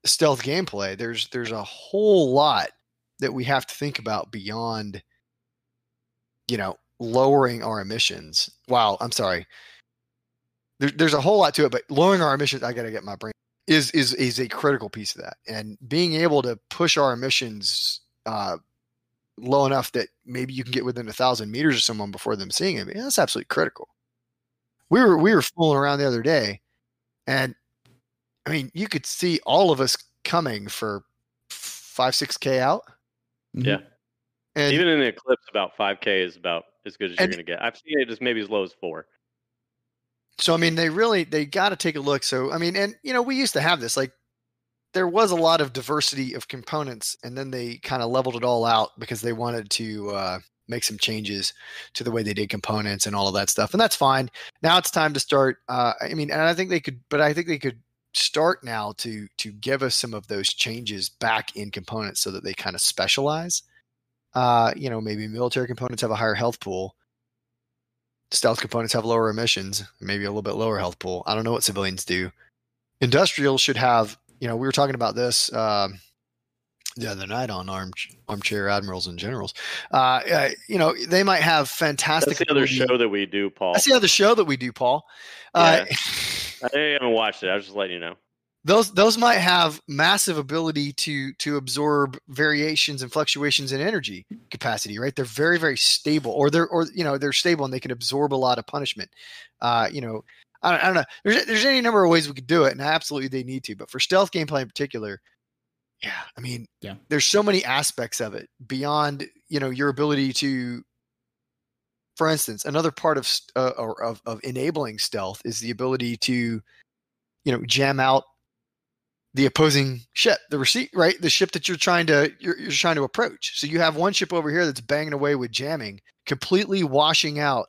stealth gameplay, there's there's a whole lot that we have to think about beyond you know lowering our emissions. Wow, I'm sorry. There, there's a whole lot to it, but lowering our emissions, I got to get my brain is is is a critical piece of that, and being able to push our emissions uh, low enough that maybe you can get within a thousand meters of someone before them seeing it. That's absolutely critical. We were we were fooling around the other day, and I mean, you could see all of us coming for five six k out. Mhm. Yeah. And Even in the eclipse, about 5K is about as good as you're going to get. I've seen it as maybe as low as four. So I mean, they really they got to take a look. So I mean, and you know, we used to have this like there was a lot of diversity of components, and then they kind of leveled it all out because they wanted to uh, make some changes to the way they did components and all of that stuff, and that's fine. Now it's time to start. Uh, I mean, and I think they could, but I think they could start now to to give us some of those changes back in components so that they kind of specialize. Uh, you know, maybe military components have a higher health pool stealth components have lower emissions, maybe a little bit lower health pool. I don't know what civilians do. Industrial should have, you know, we were talking about this um, the other night on arm, armchair admirals and generals. Uh, uh, you know, they might have fantastic. That's the other show that we do, Paul. That's the other show that we do, Paul. Uh, I haven't watched it. I was just letting you know. those those might have massive ability to to absorb variations and fluctuations in energy capacity right they're very very stable or they're or you know they're stable and they can absorb a lot of punishment uh you know i don't, I don't know there's there's any number of ways we could do it and absolutely they need to but for stealth gameplay in particular yeah i mean Yeah. there's so many aspects of it beyond you know your ability to for instance another part of uh, of, of enabling stealth is the ability to you know jam out the opposing ship, the receipt, right? The ship that you're trying to you're, you're trying to approach. So you have one ship over here that's banging away with jamming, completely washing out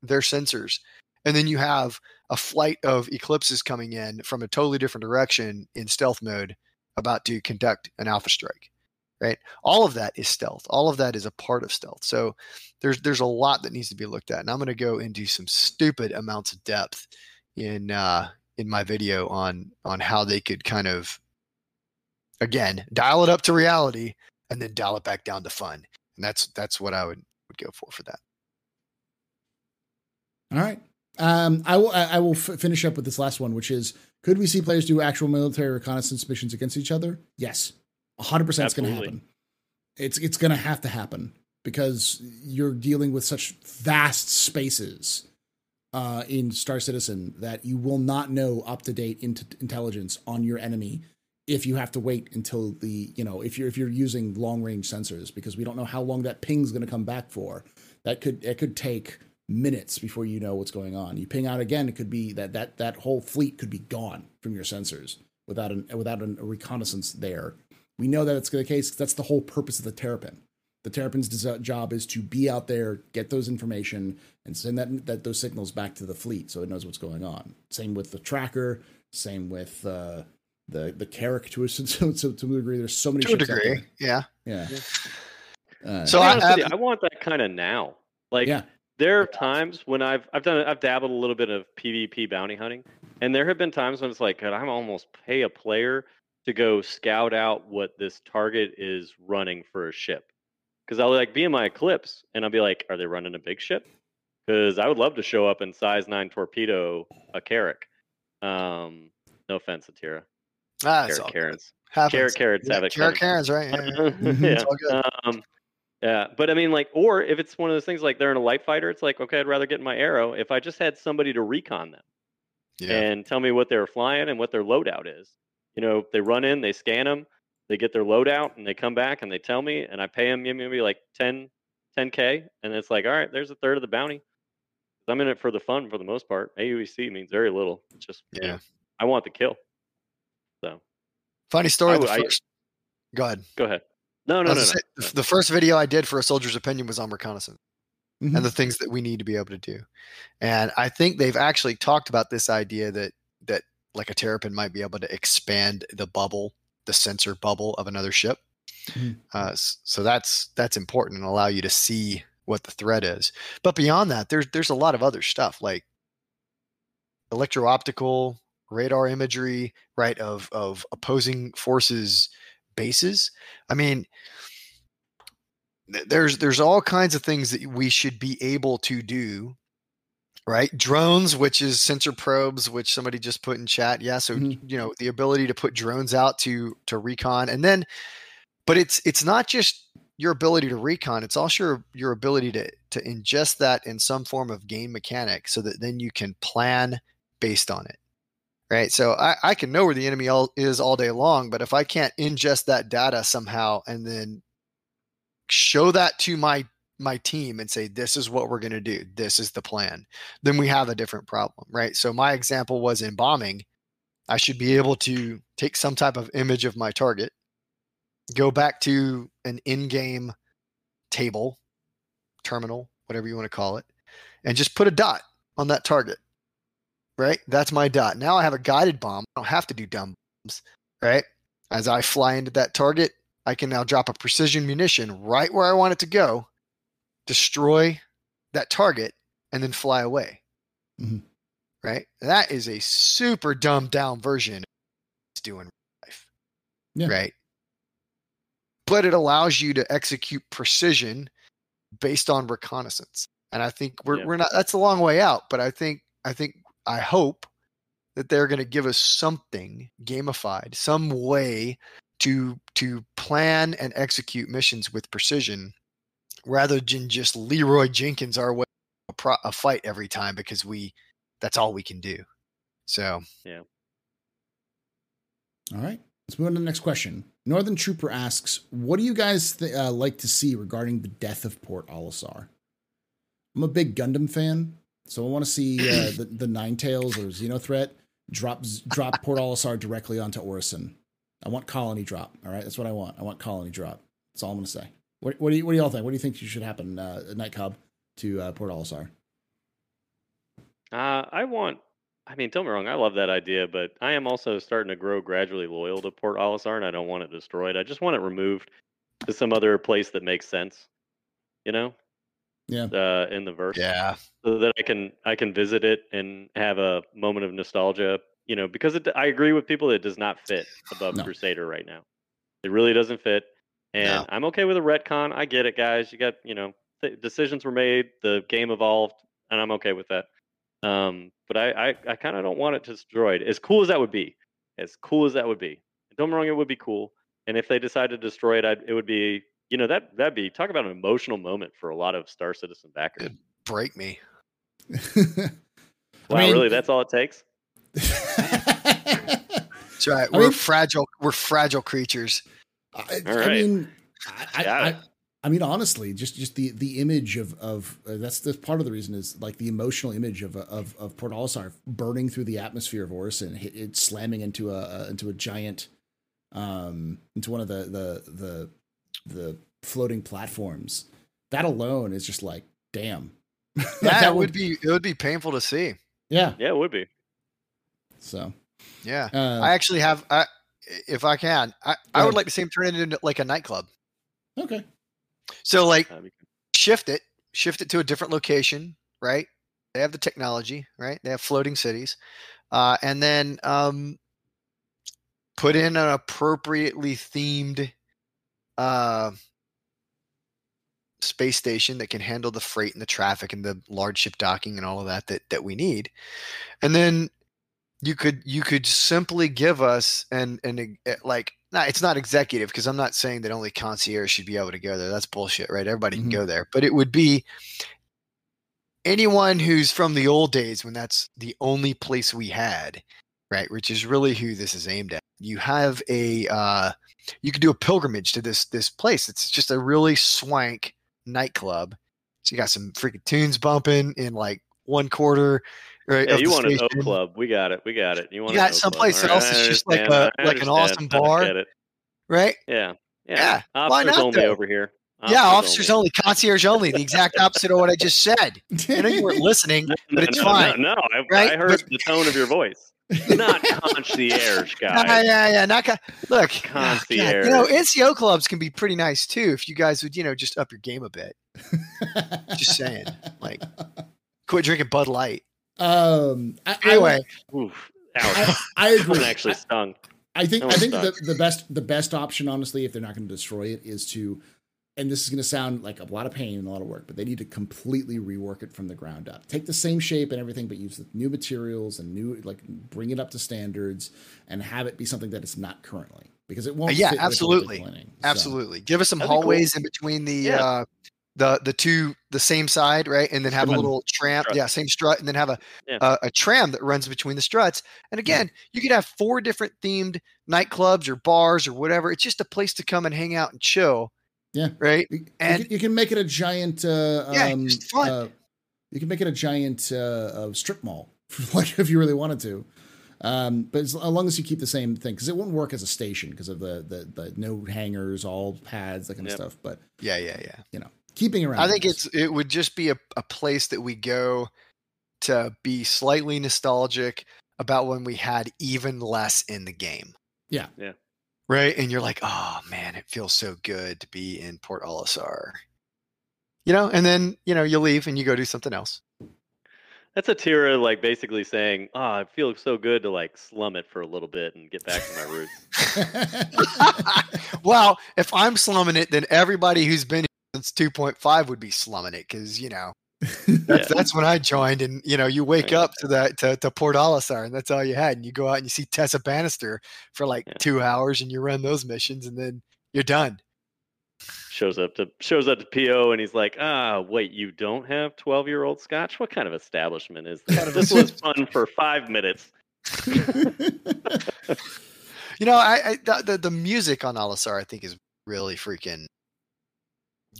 their sensors, and then you have a flight of eclipses coming in from a totally different direction in stealth mode, about to conduct an alpha strike. Right, all of that is stealth. All of that is a part of stealth. So there's there's a lot that needs to be looked at, and I'm going to go into some stupid amounts of depth in uh, in my video on on how they could kind of again dial it up to reality and then dial it back down to fun and that's that's what i would would go for for that All right. Um, I will. I will f- finish up with this last one, which is: Could we see players do actual military reconnaissance missions against each other? Yes, hundred percent. It's going to happen. It's it's going to have to happen. because you're dealing with such vast spaces uh, in Star Citizen that you will not know up to date int- intelligence on your enemy if you have to wait until the you know if you're if you're using long range sensors because we don't know how long that ping's going to come back for. That could it could take minutes before you know what's going on. You ping out again, it could be that that that whole fleet could be gone from your sensors without an without an, a reconnaissance there. We know that it's the case. Because that's the whole purpose of the Terrapin. The Terrapin's job is to be out there, get those information, and send that that those signals back to the fleet so it knows what's going on. Same with the tracker. Same with uh, the the Carrack to a to, to, to a degree. There's so many to a degree, yeah, yeah. Uh, so I, I, I, want that kind of now. Like, yeah. there are times when I've I've done I've dabbled a little bit of PvP bounty hunting, and there have been times when it's like, God, I'm almost pay a player to go scout out what this target is running for a ship, because I'll like be in my eclipse and I'll be like, are they running a big ship? Because I would love to show up in size nine torpedo a Carrack. Um, no offense, Atira. Ah, Carrot Karens. Carrot Karens yeah, have it. Carrot Karens, right? Yeah, yeah. Um, yeah, but I mean, like, or if it's one of those things like they're in a light fighter, it's like, okay, I'd rather get in my arrow if I just had somebody to recon them yeah. and tell me what they're flying and what their loadout is. You know, they run in, they scan them, they get their loadout, and they come back and they tell me, and I pay them maybe like 10, 10k, and it's like, all right, there's a third of the bounty. I'm in it for the fun for the most part. AUEC means very little. It's just, yeah, you know, I want the kill. So funny story. the first, I, go ahead. Go ahead. No, no, no, say, no. The first video I did for a soldier's opinion was on reconnaissance mm-hmm. and the things that we need to be able to do. And I think they've actually talked about this idea that that like a terrapin might be able to expand the bubble, the sensor bubble of another ship. Mm-hmm. Uh, so that's that's important and allow you to see what the threat is. But beyond that, there's there's a lot of other stuff like electro optical radar imagery, right, of of opposing forces bases. I mean, there's there's all kinds of things that we should be able to do right drones which is sensor probes which somebody just put in chat yeah so mm-hmm. you know the ability to put drones out to to recon and then but it's it's not just your ability to recon it's also your, your ability to to ingest that in some form of game mechanic so that then you can plan based on it right? So I, I can know where the enemy all, is all day long, but if I can't ingest that data somehow and then show that to my my team and say this is what we're going to do this is the plan then we have a different problem right so my example was in bombing i should be able to take some type of image of my target go back to an in-game table terminal whatever you want to call it and just put a dot on that target right? That's my dot. Now I have a guided bomb. I don't have to do dumb bombs, right? As I fly into that target, I can now drop a precision munition right where I want it to go, destroy that target, and then fly away. Mm-hmm. Right? That is a super dumbed down version it's doing life. Yeah. Right. But it allows you to execute precision based on reconnaissance. And I think we're yeah. we're not that's a long way out, but I think I think I hope that they're going to give us something gamified, some way to to plan and execute missions with precision, rather than just Leroy Jenkins our way a, pro, a fight every time because we that's all we can do. So yeah. All right. Let's move on to the next question. Northern Trooper asks, "What do you guys th- uh, like to see regarding the death of Port Olisar?" I'm a big Gundam fan, so I want to see uh, the the Nine Tails or Xenothreat drop drop Port Olisar directly onto Orison. I want colony drop. All right, that's what I want. I want colony drop. That's all I'm going to say. What, what do you what do y'all think? What do you think should happen, uh, Night Cobb, to uh, Port Olisar? Uh, I want. I mean, don't me wrong. I love that idea, but I am also starting to grow gradually loyal to Port Olisar, and I don't want it destroyed. I just want it removed to some other place that makes sense. You know, yeah uh, in the verse yeah so that i can i can visit it and have a moment of nostalgia you know because it, i agree with people it does not fit above no. crusader right now it really doesn't fit and no. i'm okay with a retcon i get it guys you got you know th- decisions were made the game evolved and i'm okay with that um, but i i, I kind of don't want it destroyed as cool as that would be as cool as that would be don't get me wrong it would be cool and if they decide to destroy it I'd, it would be you know that that'd be talk about an emotional moment for a lot of Star Citizen backers. Good. Break me. Wow, mean- really? That's all it takes? That's right. We're mean- fragile. We're fragile creatures. I, All I mean, I, I. I mean, honestly, just just the the image of of uh, that's that's part of the reason is like the emotional image of of of Port Olisar burning through the atmosphere of Orison, hit, it slamming into a, a into a giant, um, into one of the the the the floating platforms. That alone is just like, damn. Like, Yeah, that it would be. It would be painful to see. Yeah. Yeah, it would be. So, Yeah. uh, I actually have. I, if I can, I, I would like to see him turn it into like a nightclub. okay. So like shift it, shift it to a different location, right? They have the technology, right? They have floating cities, uh, and then um, put in an appropriately themed uh, space station that can handle the freight and the traffic and the large ship docking and all of that that that we need, and then you could you could simply give us and and like no, it's not executive because I'm not saying that only concierge should be able to go there. That's bullshit, right? Everybody Mhm. can go there, but it would be anyone who's from the old days when that's the only place we had, right? Which is really who this is aimed at. You have a uh, you could do a pilgrimage to this this place. It's just a really swank nightclub. So you got some freaking tunes bumping in like one quarter. Right, Yeah, you want an O club? We got it. We got it. You want got someplace. Else right, that's I just like a like an awesome bar. right? Yeah. Yeah. Yeah, why Officers not, only though? over here. yeah, officers only, concierge only. The exact opposite of what I just said. I know you weren't listening, No, but it's no, fine. No, no, I, right? I heard But- the tone of your voice. Not concierge, Yeah, guys. yeah, yeah. Not co- look, oh, Concierge. you know, NCO clubs can be pretty nice too if you guys would, you know, just up your game a bit. Just saying, like- Quit drinking Bud Light. Um, I, I- Anyway, Oof. I, Ouch. I That one agree. actually stung. I think I think the, the best the best option, honestly, if they're not going to destroy it, is to, and this is going to sound like a lot of pain and a lot of work, but they need to completely rework it from the ground up. Take the same shape and everything, but use the new materials and new like bring it up to standards and have it be something that it's not currently because it won't. Yeah, fit with what they're absolutely. planning. So, absolutely. Give us some That'd be cool. hallways in between the Yeah. uh the the two the same side, right? And then have a little tram, Strut. yeah, same strut, and then have a Yeah. a, a tram that runs between the struts. And again, you could have four different themed nightclubs or bars or whatever. It's just a place to come and hang out and chill. Yeah. Right. You, you And- can, you can make it a giant. Uh, Yeah, um, fun. Uh, you can make it a giant uh, uh, strip mall, like if you really wanted to. Um, but as, as long as you keep the same thing, because it wouldn't work as a station because of the, the the no hangers, all pads, that kind of stuff. But Yeah, yeah, yeah. Keeping around, I think it's it would just be a, a place that we go to be slightly nostalgic about when we had even less in the game. Yeah. Yeah. Right. And you're like, oh man, it feels so good to be in Port Olisar. You know, and then, you know, you leave and you go do something else. That's a Tira like basically saying, "Oh, it feels so good to like slum it for a little bit and get back to my roots." well, if I'm slumming it, then everybody who's been since 2.5 would be slumming it because, you know, that's, Yeah. that's when I joined. And, you know, you wake I up to that, to, to Port Olisar and that's all you had. And you go out and you see Tessa Bannister for like Yeah. two hours and you run those missions and then you're done. shows up to shows up to PO and he's like, "Ah, wait, you don't have 12-year-old scotch? What kind of establishment is this? this was fun for 5 minutes." You know, I, I the, the, the music on Olisar, I think, is really freaking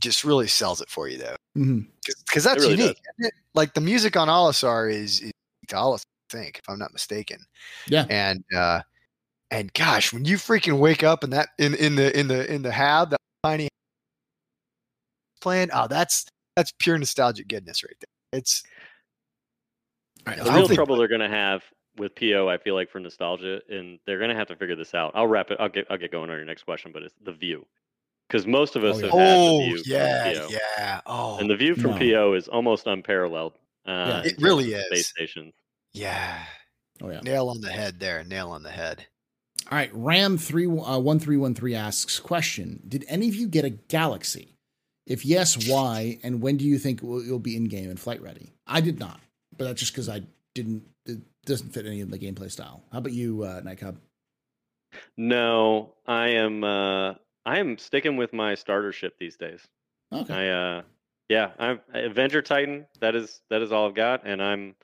just really sells it for you though. Mhm. because that's really unique. isn't it? Like the music on Olisar is, is to Olisar, I think, if I'm not mistaken. Yeah. And uh and gosh, when you freaking wake up in that in in the in the in the hab that tiny playing, oh, that's that's pure nostalgic goodness right there. It's All right, The real think- trouble they're going to have with PO, I feel like for nostalgia, and they're going to have to figure this out. I'll wrap it. I'll get I'll get going on your next question, but it's the view, because most of us Oh, have yeah. had oh the view yeah, from PO, yeah. Oh and the view from No. PO is almost unparalleled. Uh, It really is. Space station. yeah. Oh yeah. Nail on the head there. Nail on the head. All right, Ram three uh, one three one three asks question: Did any of you get a Galaxy? If yes, why? And when do you think will- you'll be in game and flight ready? I did not, but that's just because I didn't. It doesn't fit any of the gameplay style. How about you, uh, Nightcub? No, I am. Uh, I am sticking with my starter ship these days. Okay. I uh yeah, I'm Avenger Titan. That is that is all I've got, and I'm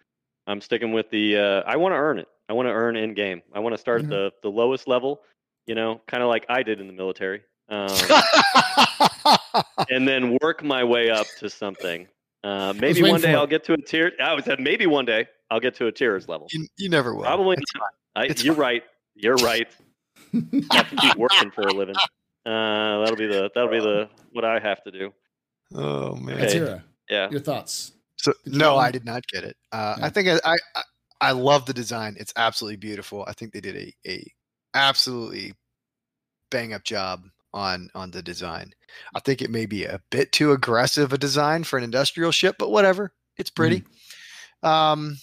I'm sticking with the. Uh, I want to earn it. I want to earn in game. I want to start Mhm. the the lowest level. You know, kind of like I did in the military, um, and then work my way up to something. Uh, maybe one day. I'll get to a tier. I always said maybe one day I'll get to a tiers level. you, you never will. Probably It's not. I, you're fine. right. You're right. I have to keep working for a living. Uh, that'll be the that'll be the what I have to do. Oh man. Okay. Yeah. your thoughts? So Did you no, know? I did not get it. Uh, Yeah. I think I, I I- I love the design. It's absolutely beautiful. I think they did a a absolutely bang up job on on the design. I think it may be a bit too aggressive a design for an industrial ship, but whatever. It's pretty. Um,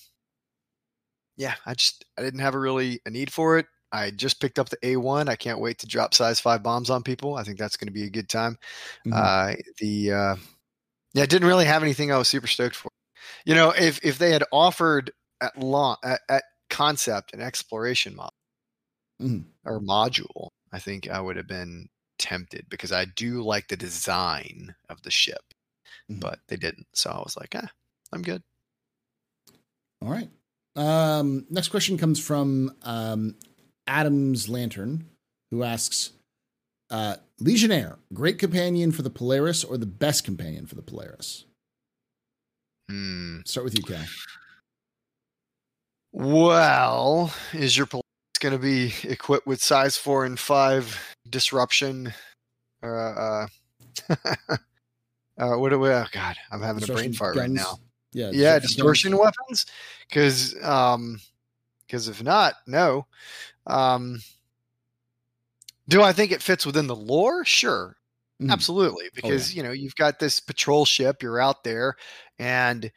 yeah, I just I didn't have a really a need for it. I just picked up the A1. I can't wait to drop size five bombs on people. I think that's going to be a good time. Mhm. Uh, the uh, yeah, it didn't really have anything I was super stoked for. You know, if if they had offered at launch at, at concept an exploration mod Mhm. or module, I think I would have been tempted because I do like the design of the ship, Mhm. but they didn't. So I was like, ah, I'm good. All right. Um, next question comes from um, Adam's Lantern, who asks uh, Legionnaire, great companion for the Polaris or the best companion for the Polaris? Hmm. Start with you, Cal. Well, is your Polaris going to be equipped with size four and five disruption? Uh, uh, uh what do we? Oh God, I'm having a brain Distortion fart right now. Yeah, Yeah, distortion distortion weapons. Because, um, because if not, no. Um, do I think it fits within the lore? Sure, Mhm. absolutely. Because you know you've got this patrol ship, you're out there, and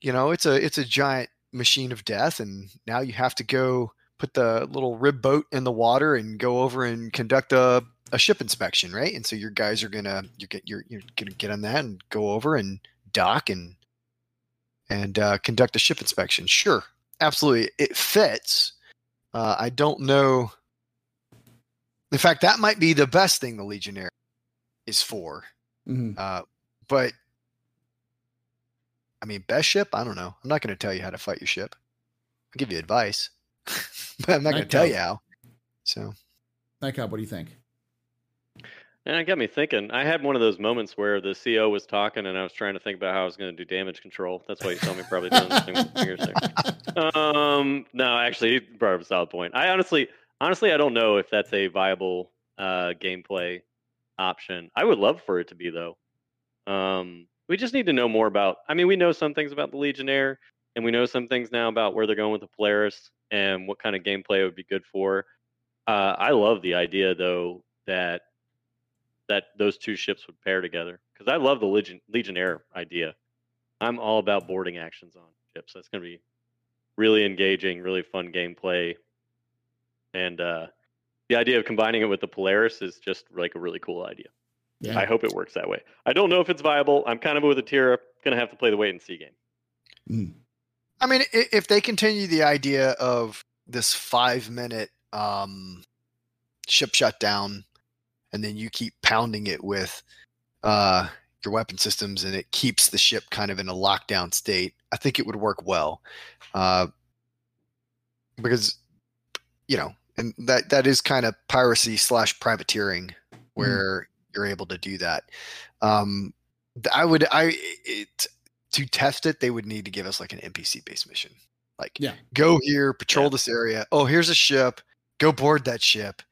you know it's a it's a giant machine of death, and now you have to go put the little rib boat in the water and go over and conduct a a ship inspection, right? And so your guys are gonna you get you're you're gonna get on that and go over and dock and and uh, conduct a ship inspection. Sure, absolutely, it fits. Uh, I don't know. In fact, that might be the best thing the Legionnaire is for. Mhm. Uh, but I mean, best ship? I don't know. I'm not going to tell you how to fight your ship. I'll give you advice, but I'm not going to tell you how. So Nightcap, what do you think? And it got me thinking. I had one of those moments where the CO was talking, and I was trying to think about how I was going to do damage control. That's why you saw me probably doing this thing with fingers there. Um, no, actually, he brought up a solid point. I honestly, honestly, I don't know if that's a viable uh, gameplay option. I would love for it to be though. Um, we just need to know more about. I mean, we know some things about the Legionnaire, and we know some things now about where they're going with the Polaris and what kind of gameplay it would be good for. Uh, I love the idea though that that those two ships would pair together because I love the Legion Legionnaire idea. I'm all about boarding actions on ships. That's going to be really engaging, really fun gameplay, and uh, the idea of combining it with the Polaris is just like a really cool idea. Yeah. I hope it works that way. I don't know if it's viable. I'm kind of with a tier. Going to have to play the wait and see game. Mm. I mean, if they continue the idea of this five minute um, ship shutdown, and then you keep pounding it with uh, your weapon systems, and it keeps the ship kind of in a lockdown state, I think it would work well. Uh, because, you know, and that that is kind of piracy slash privateering, where you're able to do that. Um, I would I it to test it, they would need to give us like an NPC based mission. Like, Yeah. go here, patrol Yeah. this area. Oh, here's a ship. Go board that ship.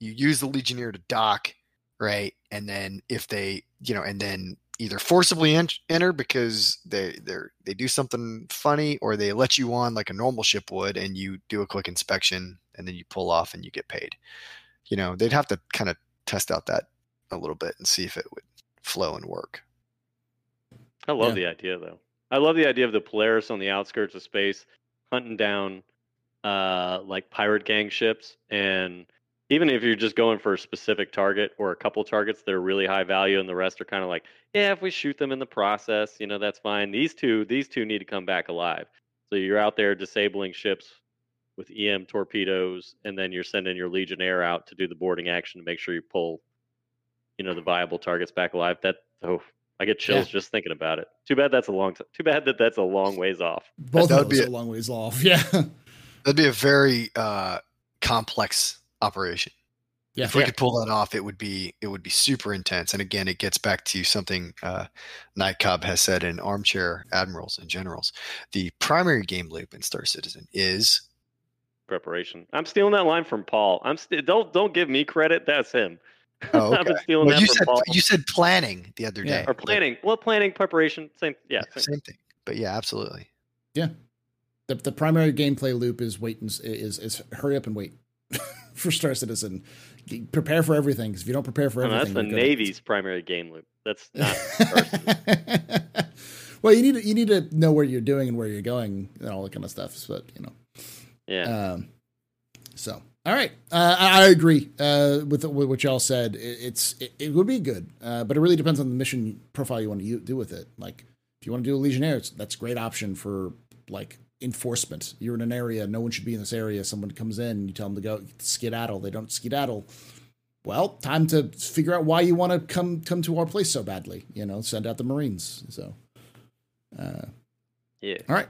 You use the Legionnaire to dock, right? And then if they, you know, and then either forcibly en- enter because they they're they do something funny, or they let you on like a normal ship would, and you do a quick inspection, and then you pull off and you get paid. You know, they'd have to kind of test out that a little bit and see if it would flow and work. I love Yeah. the idea though. I love the idea of the Polaris on the outskirts of space hunting down uh like pirate gang ships and even if you're just going for a specific target or a couple targets that are really high value and the rest are kind of like, yeah, if we shoot them in the process, you know, that's fine. These two these two need to come back alive. So you're out there disabling ships with EM torpedoes and then you're sending your Legionnaire out to do the boarding action to make sure you pull you know the viable targets back alive. That oh, I get chills Yeah. just thinking about it. Too bad that's a long. T- too bad that that's a long ways off. Both That of would be a- a long ways off. Yeah. That'd be a very uh, complex operation. Yeah. if we Yeah. could pull that off, it would be it would be super intense. And again, it gets back to something uh, Nightcob has said in Armchair Admirals and Generals. The primary game loop in Star Citizen is Preparation. I'm stealing that line from Paul. I'm st- don't don't give me credit. That's him. Oh, I've been okay. stealing well, that you from said Paul. you said planning the other Yeah. day or but- planning. Well, planning, preparation, same. Yeah, yeah, same. same thing. But yeah, absolutely. Yeah. The, the primary gameplay loop is wait and is is hurry up and wait for Star Citizen. Prepare for everything. 'cause if you don't prepare for No, everything, that's the Navy's primary game loop. That's not. Well, you need to, you need to know where you're doing and where you're going and all that kind of stuff. But you know, yeah. um, so all right, uh, I, I agree uh, with, with what y'all said. It, it's it, it would be good, uh, but it really depends on the mission profile you want to do with it. Like if you want to do a Legionnaire, it's, that's a great option for like enforcement. You're in an area, no one should be in this area. Someone comes in, you tell them to go skedaddle. They don't skedaddle. Well, time to figure out why you want to come come to our place so badly. You know, send out the Marines. So, uh, yeah. all right.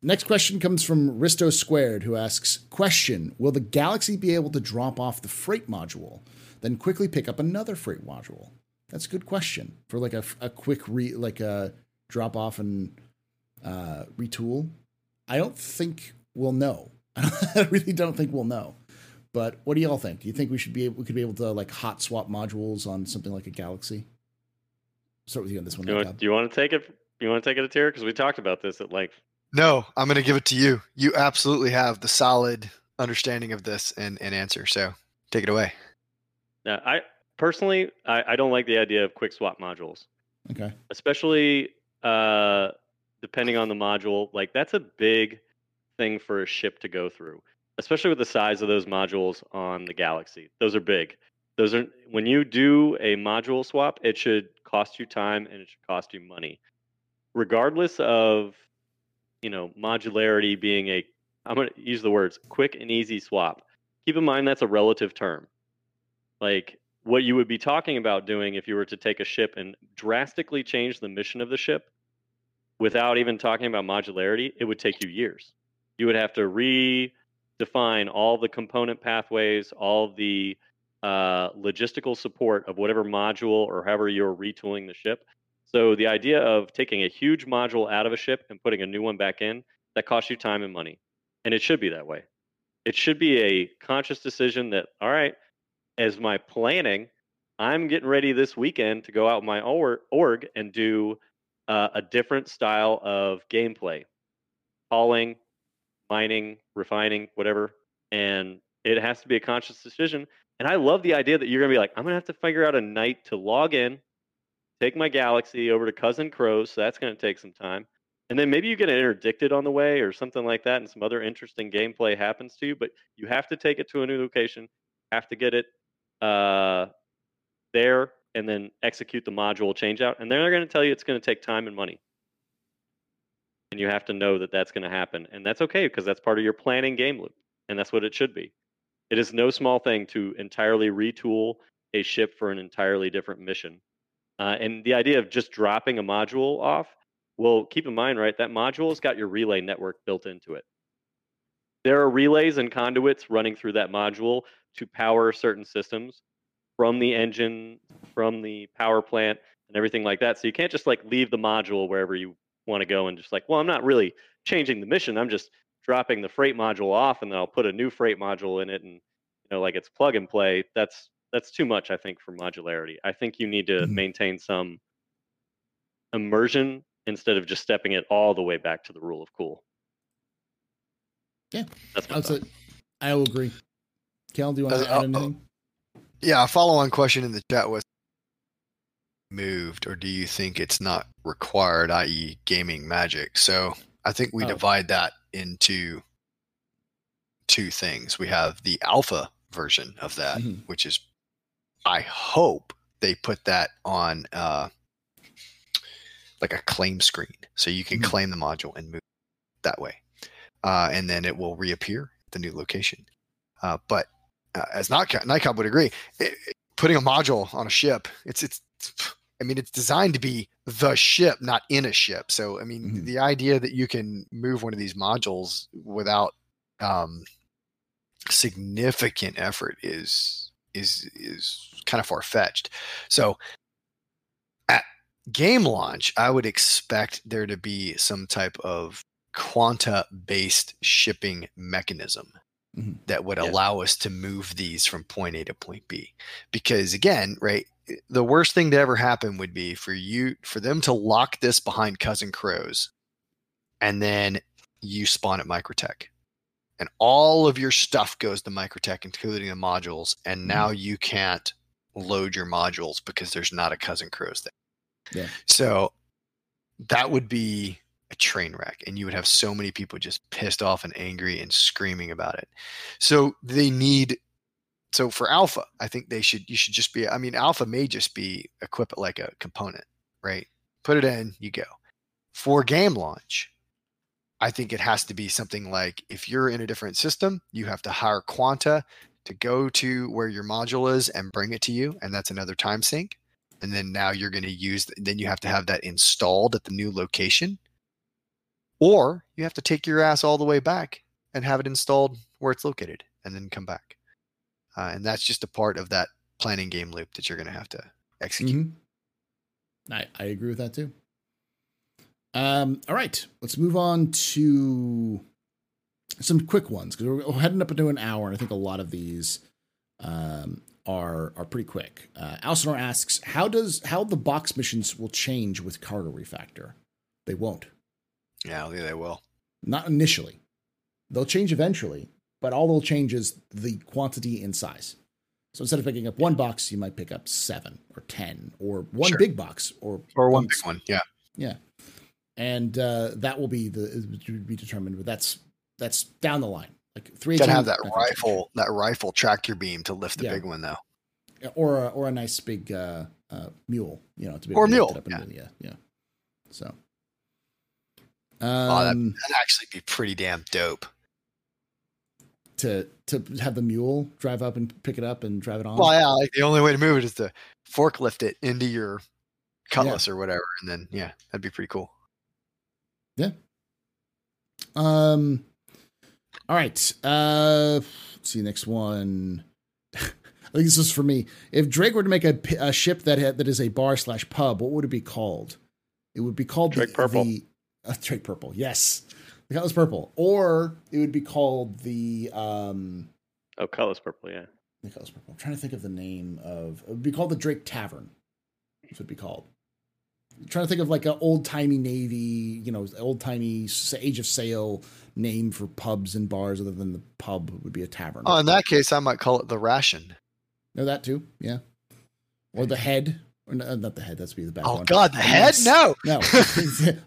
Next question comes from Risto Squared, who asks: Question: Will the Galaxy be able to drop off the freight module, then quickly pick up another freight module? That's a good question for like a, a quick re like a drop off and uh, retool. I don't think we'll know. I really don't think we'll know. But what do y'all think? Do you think we should be able, we could be able to like hot swap modules on something like a Galaxy? Start with you on this one. Do you, want, do you want to take it? You want to take it a tier? Because we talked about this at length. No, I'm going to give it to you. You absolutely have the solid understanding of this and, and answer. So take it away. Now, I personally, I, I don't like the idea of quick swap modules, Okay. especially uh, depending on the module. Like that's a big thing for a ship to go through, especially with the size of those modules on the Galaxy. Those are big. Those are when you do a module swap, it should cost you time and it should cost you money, regardless of you know modularity being a. I'm going to use the words quick and easy swap. Keep in mind that's a relative term. Like what you would be talking about doing if you were to take a ship and drastically change the mission of the ship without even talking about modularity, it would take you years. You would have to redefine all the component pathways, all the uh, logistical support of whatever module or however you're retooling the ship. So the idea of taking a huge module out of a ship and putting a new one back in, that costs you time and money. And it should be that way. It should be a conscious decision that, all right, as my planning, I'm getting ready this weekend to go out my org and do uh, a different style of gameplay, hauling, mining, refining, whatever. And it has to be a conscious decision. And I love the idea that you're going to be like, I'm going to have to figure out a night to log in, take my Galaxy over to Cousin Crow's. So that's going to take some time. And then maybe you get interdicted on the way or something like that, and some other interesting gameplay happens to you. But you have to take it to a new location, have to get it uh, there, and then execute the module changeout. And they're going to tell you it's going to take time and money. And you have to know that that's going to happen. And that's okay because that's part of your planning game loop. And that's what it should be. It is no small thing to entirely retool a ship for an entirely different mission. Uh, and the idea of just dropping a module off, well, keep in mind, right, that module has got your relay network built into it. There are relays and conduits running through that module to power certain systems from the engine, from the power plant, and everything like that. So you can't just like leave the module wherever you want to go and just like, well, I'm not really changing the mission. I'm just dropping the freight module off and then I'll put a new freight module in it and you know like it's plug and play. That's that's too much, I think, for modularity. I think you need to Mhm. maintain some immersion instead of just stepping it all the way back to the rule of cool. Yeah. That's my That's thought. it. I will agree. Cal, do you want to Uh, add uh, anything? Yeah, a follow on question in the chat was moved, or do you think it's not required, i.e., gaming magic? So I think we Oh. divide that into two things. We have the alpha version of that, Mhm. which is, I hope they put that on uh, like a claim screen, so you can Mhm. claim the module and move that way, uh, and then it will reappear at the new location. Uh, but uh, as not Nightcop would agree, it, putting a module on a ship. It's it's. I mean, it's designed to be the ship, not in a ship. So, I mean, Mhm. the idea that you can move one of these modules without um, significant effort is is is kind of far fetched. So, at game launch, I would expect there to be some type of quanta based shipping mechanism That would Yeah. allow us to move these from point A to point B. Because again, right, the worst thing to ever happen would be for you for them to lock this behind Cousin Crow's and then you spawn at Microtech. And all of your stuff goes to Microtech, including the modules, and mm-hmm. now you can't load your modules because there's not a Cousin Crow's there. Yeah. So that would be a train wreck, and you would have so many people just pissed off and angry and screaming about it. So they need. So for Alpha, I think they should. You should just be. I mean, Alpha may just be equip it like a component, right? Put it in, you go. For game launch, I think it has to be something like if you're in a different system, you have to hire Quanta to go to where your module is and bring it to you, and that's another time sink. And then now you're going to use. Then you have to have that installed at the new location, or you have to take your ass all the way back and have it installed where it's located, and then come back. Uh, and that's just a part of that planning game loop that you're going to have to execute. Mhm. I, I agree with that too. Um, all right, let's move on to some quick ones because we're we're heading up into an hour, and I think a lot of these um, are are pretty quick. Uh, Alcinor asks, "How does how the box missions will change with cargo refactor?" They won't. Yeah, I think they will. Not initially. They'll change eventually, but all they'll change is the quantity and size. So instead of picking up one box, you might pick up seven or ten, or one Sure. big box, or Or one big one. Yeah. Yeah, and uh, that will be the be determined, but that's that's down the line. Like three. Gotta have that rifle, that rifle tractor beam to lift the Yeah. big one though. or a, or a nice big uh, uh, mule, you know, to be Or able to lift mule, up yeah. yeah, yeah. So, Oh, that- um, That'd actually be pretty damn dope. to to have the mule drive up and pick it up and drive it on. Well, yeah, like the only way to move it is to forklift it into your cutlass or whatever, and then yeah, that'd be pretty cool. Yeah. Um. All right. Uh. Let's see. Next one. I think this is for me. If Drake were to make a, a ship that had, that is a bar slash pub, what would it be called? It would be called Drake the, Purple. The, uh, Drake Purple. Yes. The color's purple, or it would be called the um. Oh, color's purple. Yeah. The color's purple. I'm trying to think of the name of. It would be called the Drake Tavern. That's what it'd be called. I'm trying to think of like an old timey navy, you know, old timey age of sail name for pubs and bars, other than the pub would be a tavern. Oh, in that case, I might call it the ration. know that too, yeah. Or the head, or no, not the head. That's be the bad Oh one. God, the head? No, No,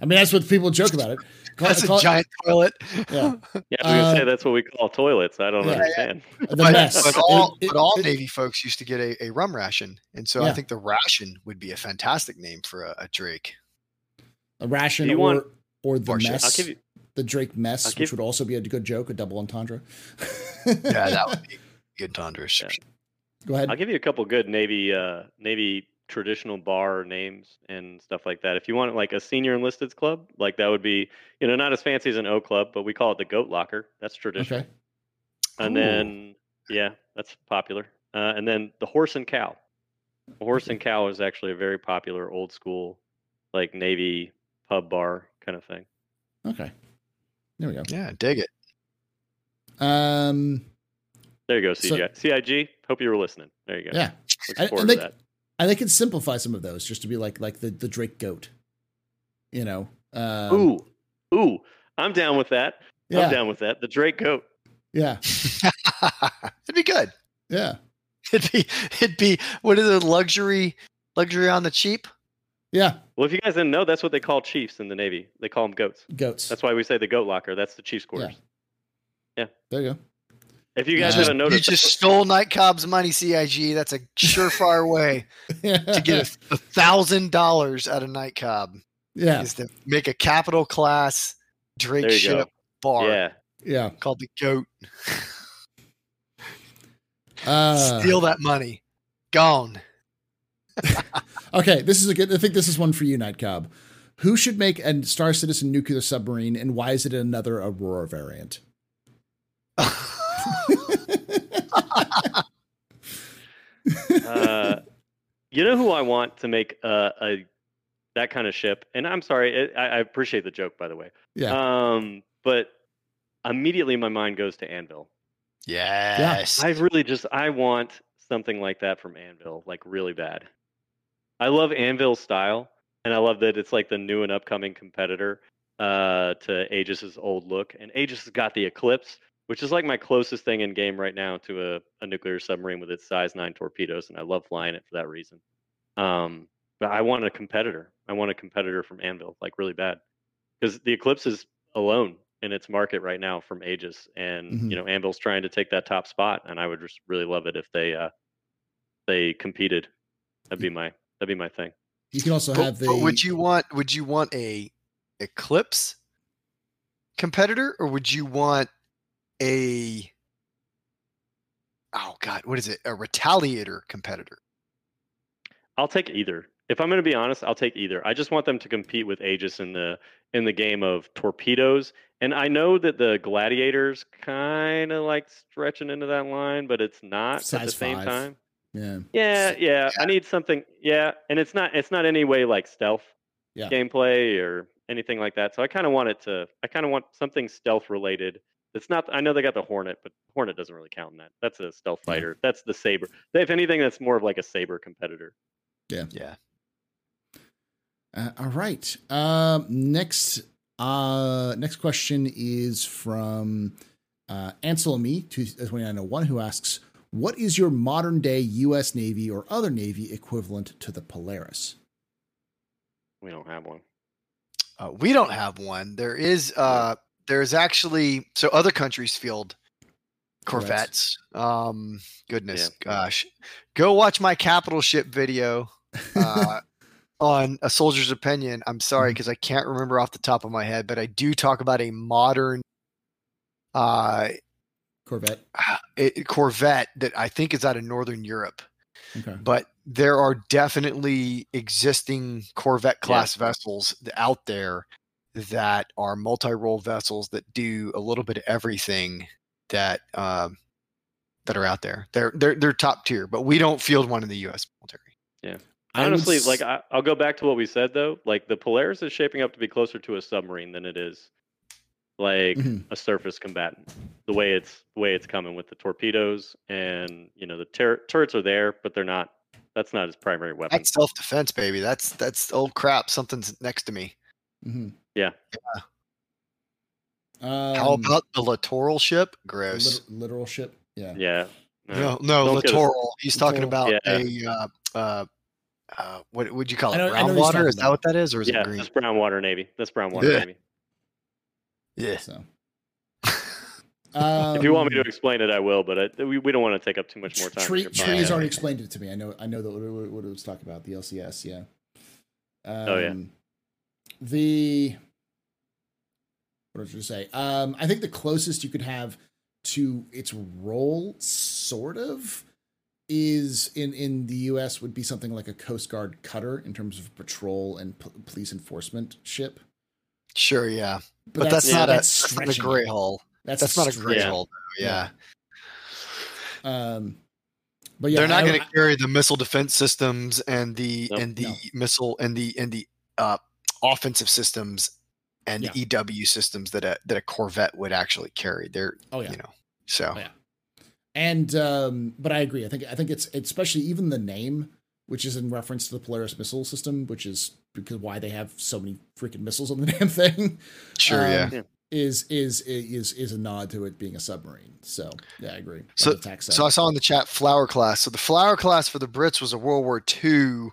I mean that's what people joke about it. Call- that's call a it giant toilet. Yeah. Yeah, I was gonna Uh, say that's what we call toilets. I don't yeah. understand. the but, mess. but all, It- it- but all it- Navy folks used to get a, a rum ration, and so I think the ration would be a fantastic name for a, a Drake. a ration you or want- or the Or mess. I'll give you. the Drake mess, I'll which would also be a good joke, a double entendre. Yeah, that would be good entendre. Yeah. Go ahead. I'll give you a couple good Navy uh, Navy traditional bar names and stuff like that. If you want like a senior enlisted club, like that would be you know not as fancy as an O club, but we call it the Goat Locker. That's traditional. Okay. And Cool. then yeah, that's popular. Uh, and then the Horse and Cow. The Horse and Cow is actually a very popular old school like Navy pub bar kind of thing. Okay. There we go. Yeah, dig it. Um. There you go, So- CIG. Hope you were listening. There you go. Yeah. Looking And- forward and to they- that. And they could simplify some of those just to be like like the the Drake goat. You know. Um, Ooh, ooh, I'm down with that. Yeah. I'm down with that. The Drake goat. Yeah. It'd be good. Yeah. It'd be it'd be what is it? Luxury luxury on the cheap. Yeah. Well, if you guys didn't know, that's what they call chiefs in the Navy. They call them goats. Goats. That's why we say the goat locker. That's the chief's quarters. Yeah. There you If you You guys just- haven't noticed, You just stole Night Cobb's money, CIG. That's a surefire way to get a thousand dollars out of Night Cobb. yeah. Is to make a capital class Drake There go. ship bar yeah, Yeah. called the Goat. Uh, Steal that money. Gone. Okay, this is a good. I think this is one for you, Night Cobb. Who should make a Star Citizen nuclear submarine, and why is it another Aurora variant? Uh, you know who I want to make a, a that kind of ship? And I'm sorry, it, I, I appreciate the joke, by the way. Yeah, Um, but immediately my mind goes to Anvil. yes. I really just I want something like that from Anvil, like really bad. I love Anvil style, and I love that it's like the new and upcoming competitor uh, to Aegis's old look. And Aegis has got the Eclipse, which is like my closest thing in game right now to a, a nuclear submarine with its size nine torpedoes, and I love flying it for that reason. Um, but I want a competitor. I want a competitor from Anvil, like really bad, because the Eclipse is alone in its market right now from Aegis, and Mhm. you know Anvil's trying to take that top spot, and I would just really love it if they uh, they competed. That'd be my that'd be my thing. you can also But- have the. but would you want would you want a Eclipse competitor or would you want a oh god, what is it? A retaliator competitor. I'll take either. If I'm going to be honest, I'll take either. I just want them to compete with Aegis in the in the game of torpedoes. And I know that the gladiators kind of like stretching into that line, but it's not at the same five. time. Yeah, Yeah, yeah, I need something. Yeah, and it's not it's not any way like stealth Yeah. gameplay or anything like that. So I kind of want it to. I kind of want something stealth related. It's not. I know they got the Hornet, but Hornet doesn't really count in that. That's a stealth Yeah. fighter. That's the saber. If anything, that's more of like a saber competitor. Yeah. Yeah. Uh, all right. Um, next, uh, next question is from uh, Ansel Me two twenty nine oh one, who asks, "What is your modern day U.S. Navy or other Navy equivalent to the Polaris?" We don't have one. Uh, we don't have one. There is uh there's actually so other countries field Corvettes. Corvettes. Um goodness gosh. Go watch my capital ship video uh on a soldier's opinion. I'm sorry because I can't remember off the top of my head, but I do talk about a modern uh Corvette. it, Corvette that I think is out of northern Europe. Okay. but there are definitely existing Corvette class vessels out there that are multi-role vessels that do a little bit of everything that um, that are out there. They're they're they're top tier, but we don't field one in the U.S. military. I would Honestly, s- like I, I'll go back to what we said though. Like the Polaris is shaping up to be closer to a submarine than it is like Mhm. a surface combatant. The way it's the way it's coming with the torpedoes and you know the tur- turrets are there, but they're not. That's not his primary weapon. That's self-defense, baby. That's that's old crap. Something's next to me. Mhm. Yeah. Um, How about the littoral ship? Gross. lit- literal ship? Yeah. Yeah. No, no, Don't get littoral. He's talking Littoral. about Yeah. a uh, uh, uh, what would you call I it? know- Brown water? Is that about. what that is, or is Yeah, it green? that's brown water navy. That's brown water Yeah. navy. Yeah. So. If you want me to Um, explain it, I will. But I, we, we don't want to take up too much more time. with Tree, your Tree podcast. has already explained it to me. I know. I know that what, it- what it was talking about. The LCS. Yeah. Um, Oh, yeah. The what was I going to say? Um, I think the closest you could have to its role, sort of, is in in the U.S. would be something like a Coast Guard cutter in terms of patrol and p- police enforcement ship. Sure, yeah. But, that's, yeah, not a that's that's not a gray it. hull. That's That's not a gray stretching it. hull. Though. Yeah. Um, but yeah, They're not going to carry the missile defense systems and the Nope. and the No. missile and the and the uh, offensive systems and Yeah. EW systems that a that a Corvette would actually carry. They're Oh yeah. you know so Oh, yeah. And um, but I agree. I think I think it's especially even the name, which is in reference to the Polaris missile system, which is because why they have so many freaking missiles on the damn thing. sure um, yeah. Is is is is a nod to it being a submarine. So yeah, I agree. So- On the attack side. So I saw in the chat flower class. So the flower class for the Brits was a World War II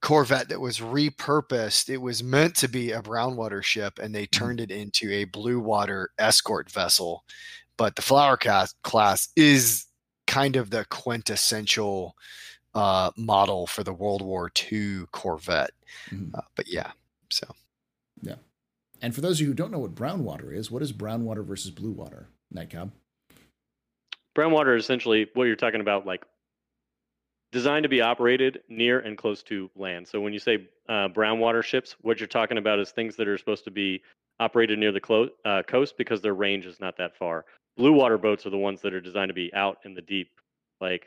Corvette that was repurposed. It was meant to be a brownwater ship, and they turned it into a blue water escort vessel. But the flower class class is kind of the quintessential uh, model for the World War II Corvette. Mhm. Uh, but yeah, so yeah. and for those of you who don't know what brown water is, what is brown water versus blue water? Nightcap. brown water is essentially what you're talking about, like designed to be operated near and close to land. So when you say uh, brown water ships, what you're talking about is things that are supposed to be operated near the clo- uh, coast because their range is not that far. Blue water boats are the ones that are designed to be out in the deep, like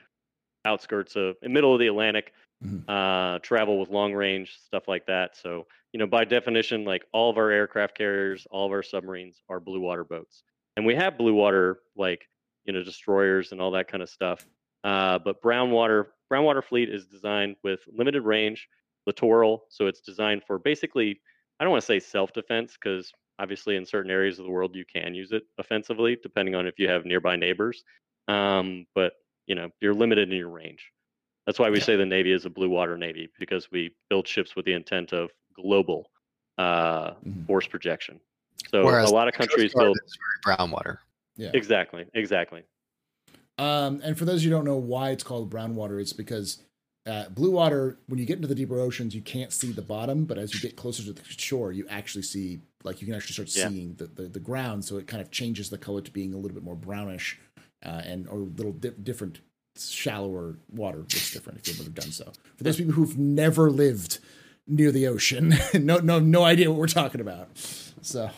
outskirts of, in middle of the Atlantic, Mhm. uh, travel with long range stuff like that. So you know, by definition, like all of our aircraft carriers, all of our submarines are blue water boats, and we have blue water like you know destroyers and all that kind of stuff. Uh, but brown water brown water fleet is designed with limited range, littoral, so it's designed for basically I don't want to say self defense because obviously in certain areas of the world you can use it offensively depending on if you have nearby neighbors. Um, but you know you're limited in your range. That's why we Yeah. say the Navy is a blue water Navy because we build ships with the intent of global uh, Mhm. force projection. So Whereas a lot of countries build brown water. Yeah. exactly, exactly. Um, and for those who don't know why it's called brown water, it's because uh, blue water, when you get into the deeper oceans, you can't see the bottom, but as you get closer to the shore, you actually see, like, you can actually start Yeah. seeing the, the, the ground. So it kind of changes the color to being a little bit more brownish uh, and or a little di- different, shallower water looks different if you would have ever done so. For those people who've never lived near the ocean, no, no, no idea what we're talking about. So,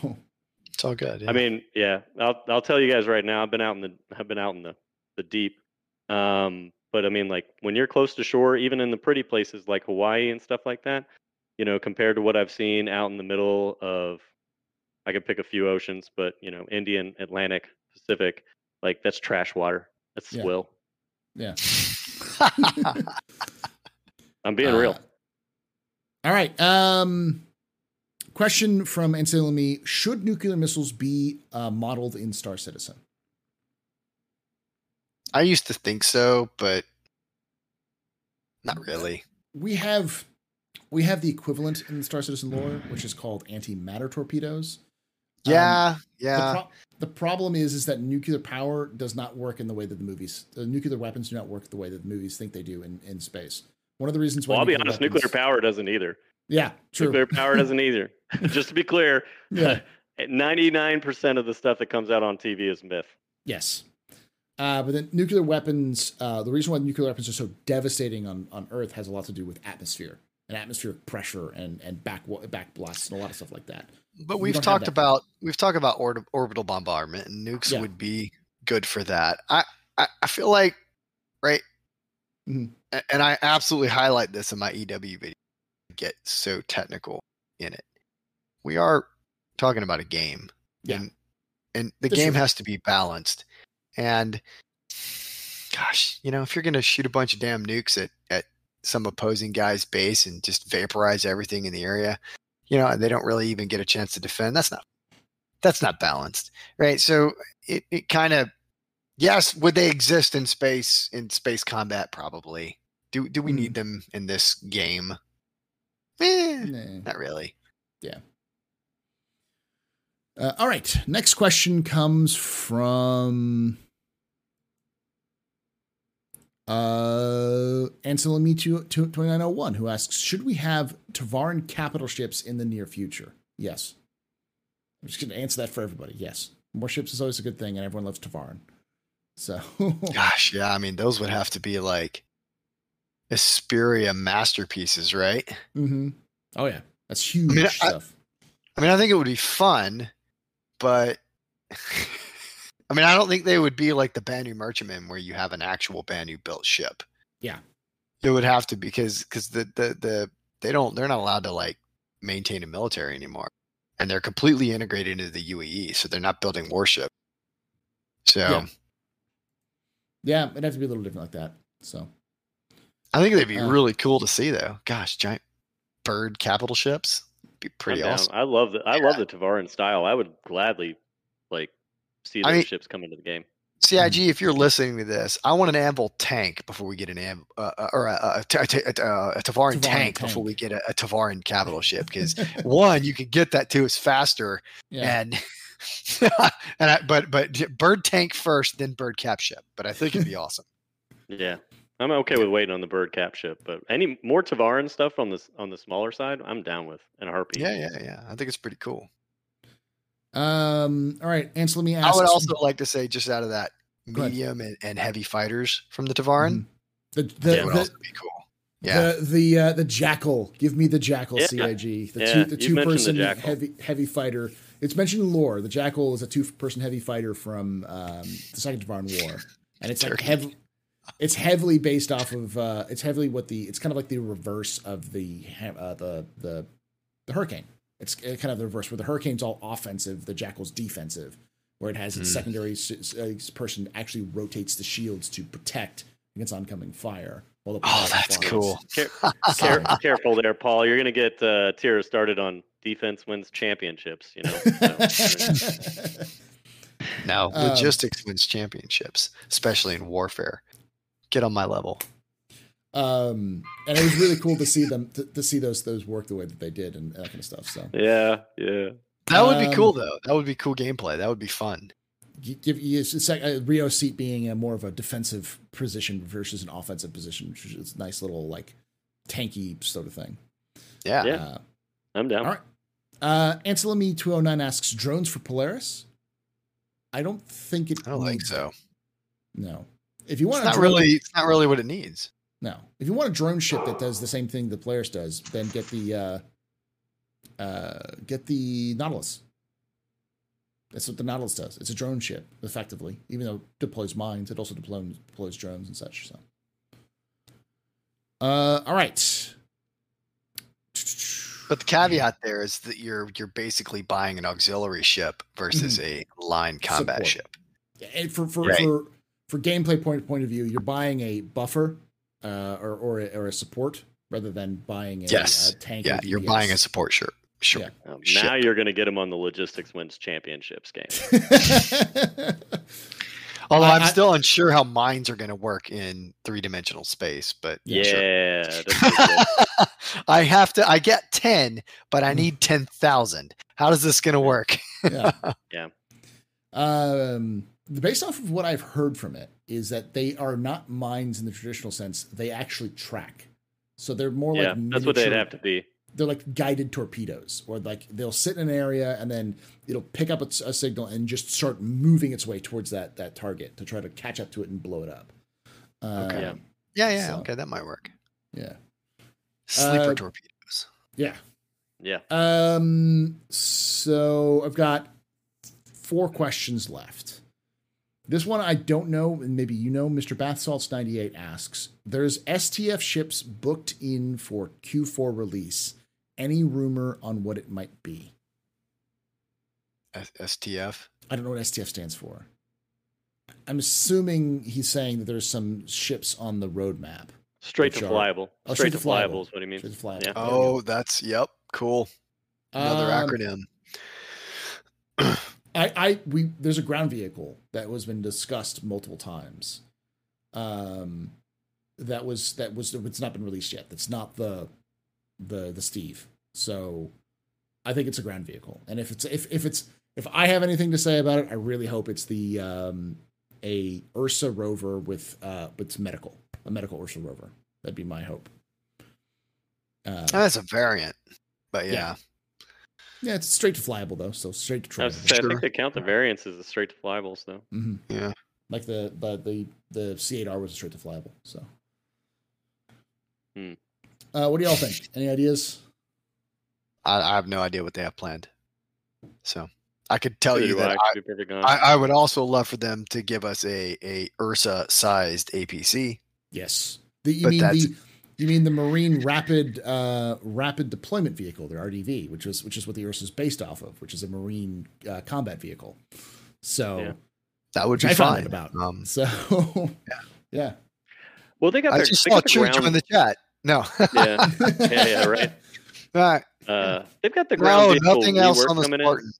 It's all good. I mean, yeah, I'll I'll tell you guys right now. I've been out in the I've been out in the the deep. Um, but I mean, like when you're close to shore, even in the pretty places like Hawaii and stuff like that, you know, compared to what I've seen out in the middle of, I could pick a few oceans, but you know, Indian, Atlantic, Pacific, like that's trash water. That's Yeah. swill. yeah. I'm being real. Uh, all right. Um, question from Me: Should nuclear missiles be uh, modeled in Star Citizen? I used to think so, but not really. We have we have the equivalent in Star Citizen lore, which is called antimatter torpedoes. Um, Yeah, the, yeah. pro- the problem is, is that nuclear power does not work in the way that the movies, the nuclear weapons do not work the way that the movies think they do in, in space. One of the reasons why Well, I'll be nuclear honest, weapons- nuclear power doesn't either. Yeah, true. Nuclear power doesn't either. Just to be clear, Yeah. 99% of the stuff that comes out on TV is myth. Yes. Uh, but then nuclear weapons, uh, the reason why nuclear weapons are so devastating on, on Earth has a lot to do with atmosphere and atmospheric pressure and, and back, back blasts and a lot of stuff like that. But we we've talked about we've talked about orb- orbital bombardment, and nukes Yeah. would be good for that. I I, I feel like right, Mhm. And I absolutely highlight this in my EW video. Get so technical in it. We are talking about a game, Yeah. and and the This game has to be balanced. And gosh, you know, if you're gonna shoot a bunch of damn nukes at at some opposing guy's base and just vaporize everything in the area, you know, and they don't really even get a chance to defend. That's not that's not balanced, right? So it it kind of yes, would they exist in space in space combat? Probably. Do do we Hmm. need them in this game? Eh, Nah. not really. Uh, all right. Next question comes from uh, Anselmi 2901, who asks Should we have Tevarin capital ships in the near future? Yes. I'm just going to answer that for everybody. Yes. More ships is always a good thing, and everyone loves Tevarin. So, Gosh, yeah. I mean, those would have to be like Esperia masterpieces, right? Mm-hmm. oh, yeah. That's huge I- stuff. I mean, I think it would be fun, but I mean, I don't think they would be like the Banu Merchantman where you have an actual Banu built ship. Yeah. It would have to because because the, the the they don't they're not allowed to like maintain a military anymore, and they're completely integrated into the UEE, so they're not building warship. So Yeah. yeah, it'd have to be a little different like that. So, I think they'd be Uh. really cool to see, though. Gosh, giant bird capital ships, be pretty I'm down. awesome. I love the I love the Tevarin style. I would gladly like see I those mean- ships come into the game. CIG, if you're listening to this, I want an Anvil tank before we get an Am uh, uh, or a, a, a, a, a, a Tevarin Tevarin tank, before we get a, a Tevarin capital ship. Because one, you can get that to us faster, yeah. and and I, but but bird tank first, then bird cap ship. But I think it'd be awesome. Yeah. I'm okay with waiting on the bird cap ship, but any more Tevarin stuff on this on the smaller side, I'm down with in a heartbeat. Yeah, yeah, yeah. I think it's pretty cool. Um, all right. Ansel, let me ask. I would also like to say, just out of that, medium and, and heavy fighters from the Tevarin. Mhm. The That would the, also be cool. Yeah. the the, uh, the jackal. Give me the jackal. Yeah. CIG. The Yeah, two the you've two mentioned the person heavy heavy fighter. It's mentioned in lore. The jackal is a two person heavy fighter from um, the Second Tevarin War, and it's like heavy. It's heavily based off of. Uh, it's heavily what the. It's kind of like the reverse of the uh, the the the hurricane. It's kind of the reverse where the hurricane's all offensive, the jackal's defensive, where it has its Hmm. secondary s- s- uh, person actually rotates the shields to protect against oncoming fire. While the Oh, that's flies. cool. Care- care- careful there, Paul. You're gonna get uh, Tira started on defense wins championships. You know. So, Now, Um, logistics wins championships, especially in warfare. Get on my level. Um, and it was really cool to see them to, to see those those work the way that they did and that kind of stuff. So yeah, yeah. That would be Um, cool, though. That would be cool gameplay. That would be fun. give you it's like uh, Rio seat being a more of a defensive position versus an offensive position, which is a nice little like tanky sort of thing. Yeah. Yeah. Uh, I'm down. all right. Uh, Anselmi two hundred nine asks drones for Polaris. I don't think it. I don't think so. it. No. If you It's want not a drone, really. It's not really what it needs. No. If you want a drone ship that does the same thing the Polaris does, then get the uh, uh, get the Nautilus. That's what the Nautilus does. It's a drone ship, effectively. Even though it deploys mines, it also deploys, deploys drones and such. So, uh, all right. But the caveat there is that you're you're basically buying an auxiliary ship versus a line combat Support. ship. And for for Right. for for gameplay point point of view, you're buying a buffer uh, or or a, or a support rather than buying a, Yes. a tank. or Yeah, you're buying a support shirt. Sure. Yeah. Shit. now you're gonna get him on the logistics wins championships game. Although I- I'm I- still unsure how mines are going to work in three dimensional space, but Yeah, Yeah, sure. that's pretty good. I have to. I get ten, but Mm. I need ten thousand. How is this going to work? yeah. Yeah. Um, based off of what I've heard from it, is that they are not mines in the traditional sense. They actually track. So they're more yeah, like that's what they'd have to be. They're like guided torpedoes, or like they'll sit in an area and then it'll pick up a, a signal and just start moving its way towards that that target to try to catch up to it and blow it up. Okay. Yeah. Um, Yeah, yeah. So- Okay, that might work. yeah, Sleeper Uh, torpedoes. yeah. Yeah. Um, so I've got four questions left. This one I don't know, and maybe you know. Mr. Bath Salts ninety eight asks: There's STF ships booked in for Q4 release. Any rumor on what it might be? STF. I don't know what STF stands for. I'm assuming he's saying that there's some ships on the roadmap. Straight to are- flyable. Oh, straight to flyable is what he means. Straight to flyable. Yeah. Oh, that's yep. Cool. Another Um, acronym. I, I, we, there's a ground vehicle that was been discussed multiple times. Um, that was that was it's not been released yet. That's not the, the the Steve. So, I think it's a ground vehicle. And if it's if if it's if I have anything to say about it, I really hope it's the um a Ursa rover with uh with medical a medical Ursa rover. That'd be my hope. Uh, That's a variant, but yeah. yeah. Yeah, it's straight to flyable though, so straight to I, was travel. say, I Sure. think they count the variants as the straight to flyables though. hmm Yeah. Like the the the the C8R was a straight to flyable. So, Hmm. uh, what do y'all think? Any ideas? I, I have no idea what they have planned. So I could tell Neither you that I, I, to be perfectly honest. I, I would also love for them to give us a a Ursa sized APC. Yes. The, you But mean that's- the you mean the Marine Rapid uh, Rapid Deployment Vehicle, the RDV, which is which is what the Ursa is based off of, which is a Marine uh, combat vehicle. So, Yeah. That would which be I fine. about. Um, So, yeah, well, they got I their, just saw got the True join the chat. No. yeah, yeah, yeah, right. All right. Uh, they've got the ground No, nothing else on the Spartan.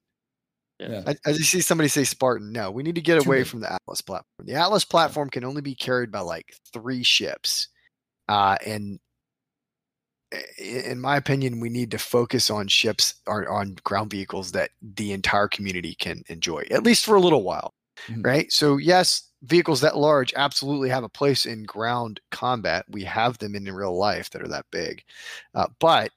in. Yeah. I, I just see somebody say Spartan. No, we need to get Too away big. from the Atlas platform. The Atlas platform can only be carried by like three ships, uh, and in my opinion, we need to focus on ships or on ground vehicles that the entire community can enjoy, at least for a little while, Mhm. right? So yes, vehicles that large absolutely have a place in ground combat. We have them in real life that are that big, uh, but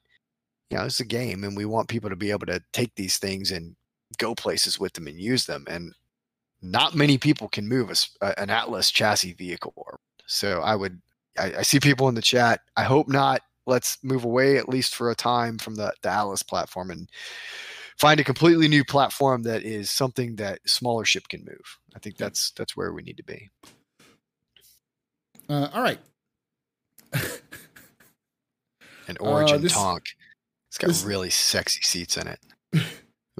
you know, it's a game, and we want people to be able to take these things and go places with them and use them. And not many people can move a an Atlas chassis vehicle. So I would, I, I see people in the chat. I hope not. Let's move away at least for a time from the the Atlas platform and find a completely new platform that is something that smaller ship can move. I think that's that's where we need to be. Uh, all right. An Uh, Origin this- Tonk. It's got this- really sexy seats in it. The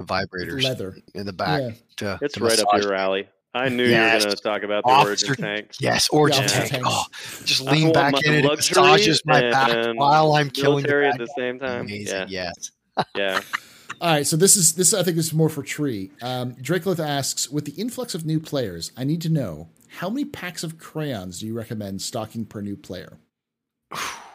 vibrators Leather. in the back. Yeah. To, It's to right up your alley. I knew you were going to talk about the Officer- Origin tank. Yes, Origin Yeah, tank. tanks. Oh, just lean back in it. It massages my back while I'm killing the military at the same time. Amazing. Yeah, Yes. yeah. All right, so this is this I think is more for Tree. Um, Drakelith asks, with the influx of new players, I need to know how many packs of crayons do you recommend stocking per new player?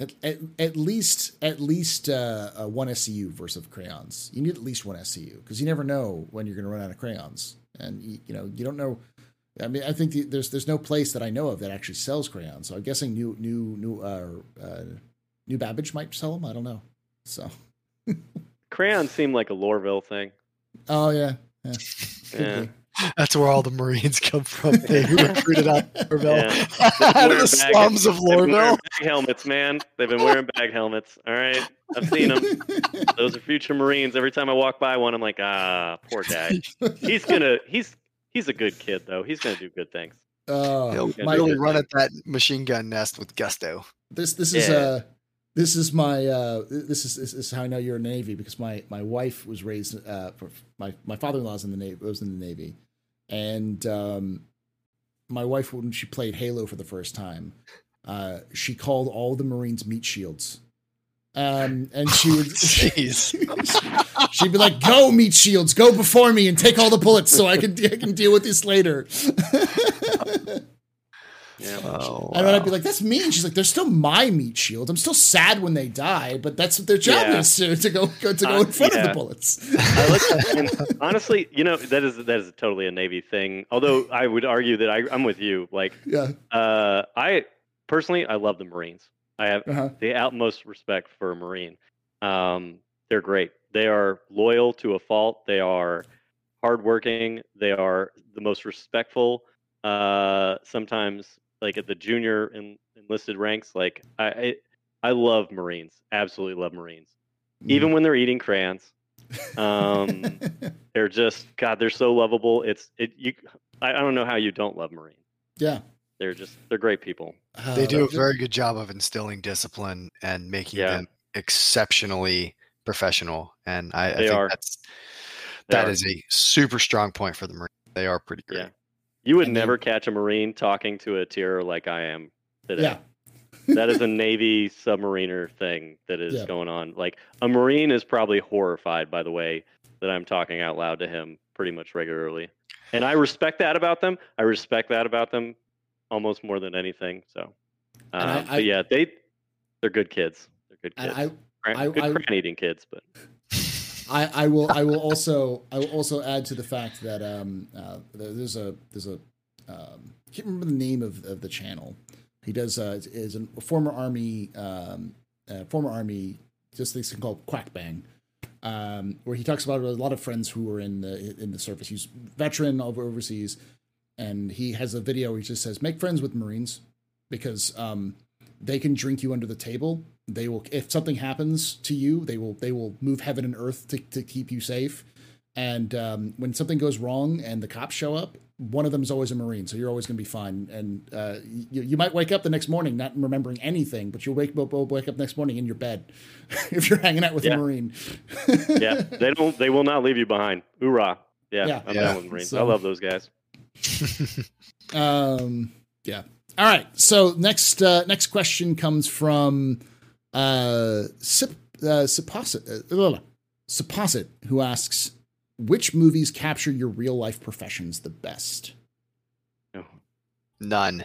At, at, at least at least uh, uh, one SCU versus of crayons. You need at least one SCU because you never know when you're going to run out of crayons, and you, you know you don't know. I mean, I think the, there's there's no place that I know of that actually sells crayons. So I'm guessing new new new uh, uh, New Babbage might sell them. I don't know. So, Crayons seem like a Lorville thing. oh yeah, yeah. Yeah. Be. That's where all the Marines come from. They recruited out of Lorville. Yeah. out of the bag- slums of They've been wearing Lorville. bag helmets, man. They've been wearing bag helmets. All right, I've seen them. Those are future Marines. Every time I walk by one, I'm like, ah, poor guy. He's gonna. He's he's a good kid though. He's gonna do good things. Oh, He'll Yeah, my, really run thing. at that machine gun nest with gusto. this this is Yeah. uh this is my uh this is this is how I know you're in the Navy because my my wife was raised uh for, my my father in law's in the Navy was in the Navy, and um my wife when she played Halo for the first time, uh she called all the Marines meat shields. Um, and she would Jeez. she'd be like, "Go, meat shields, go before me and take all the bullets, so I can I can deal with this later." Yeah. Oh, And then I'd be like, "That's mean." She's like, "They're still my meat shield. I'm still sad when they die, but that's what their job Yeah. is to, to go, go to go Uh, in front of the bullets." I like. And honestly, you know, that is that is totally a Navy thing. Although I would argue that I, I'm with you. Like, yeah. uh, I personally, I love the Marines. I have Uh-huh. the utmost respect for a Marine. Um, they're great. They are loyal to a fault. They are hardworking. They are the most respectful. Uh, sometimes, like at the junior en- enlisted ranks, like I, I, I love Marines. Absolutely love Marines. Mm-hmm. Even when they're eating crayons, um, they're just God. They're so lovable. It's it. You, I, I don't know how you don't love Marines. yeah. They're just they're great people. Uh, they do a very good job of instilling discipline and making Yeah. them exceptionally professional. And I, I They think are. that's They that are. a super strong point for the Marines. They are pretty great. Yeah. You would And never catch a Marine talking to a tier like I am today. Yeah. that is a Navy submariner thing that is Yeah. going on. Like a Marine is probably horrified by the way that I'm talking out loud to him pretty much regularly. And I respect that about them. I respect that about them almost more than anything. So, um, I- I- but yeah, they they're good kids. They're good kids. I, Cran- I- good I- eating kids, but I, I will I will also I will also add to the fact that um uh, there's a there's a um, I can't remember the name of, of the channel. He does uh, is- a former army um, uh, former army just this thing called Quack Bang, um, where he talks about a lot of friends who were in the in the service. He's veteran over overseas, and he has a video. Where he just says, "Make friends with Marines because um, they can drink you under the table. They will if something happens to you, they will they will move heaven and earth to to keep you safe. And um, when something goes wrong and the cops show up, one of them is always a Marine, so you're always going to be fine. And uh, you, you might wake up the next morning not remembering anything, but you'll wake up wake up next morning in your bed if you're hanging out with Yeah. a Marine. yeah, they don't they will not leave you behind. Hoorah. Yeah, Yeah. I'm Yeah. down with Marines. I love those guys. Um, yeah. All right. So next, uh, next question comes from uh, Sip, uh, Supposit, uh, who asks, "Which movies capture your real life professions the best?" None.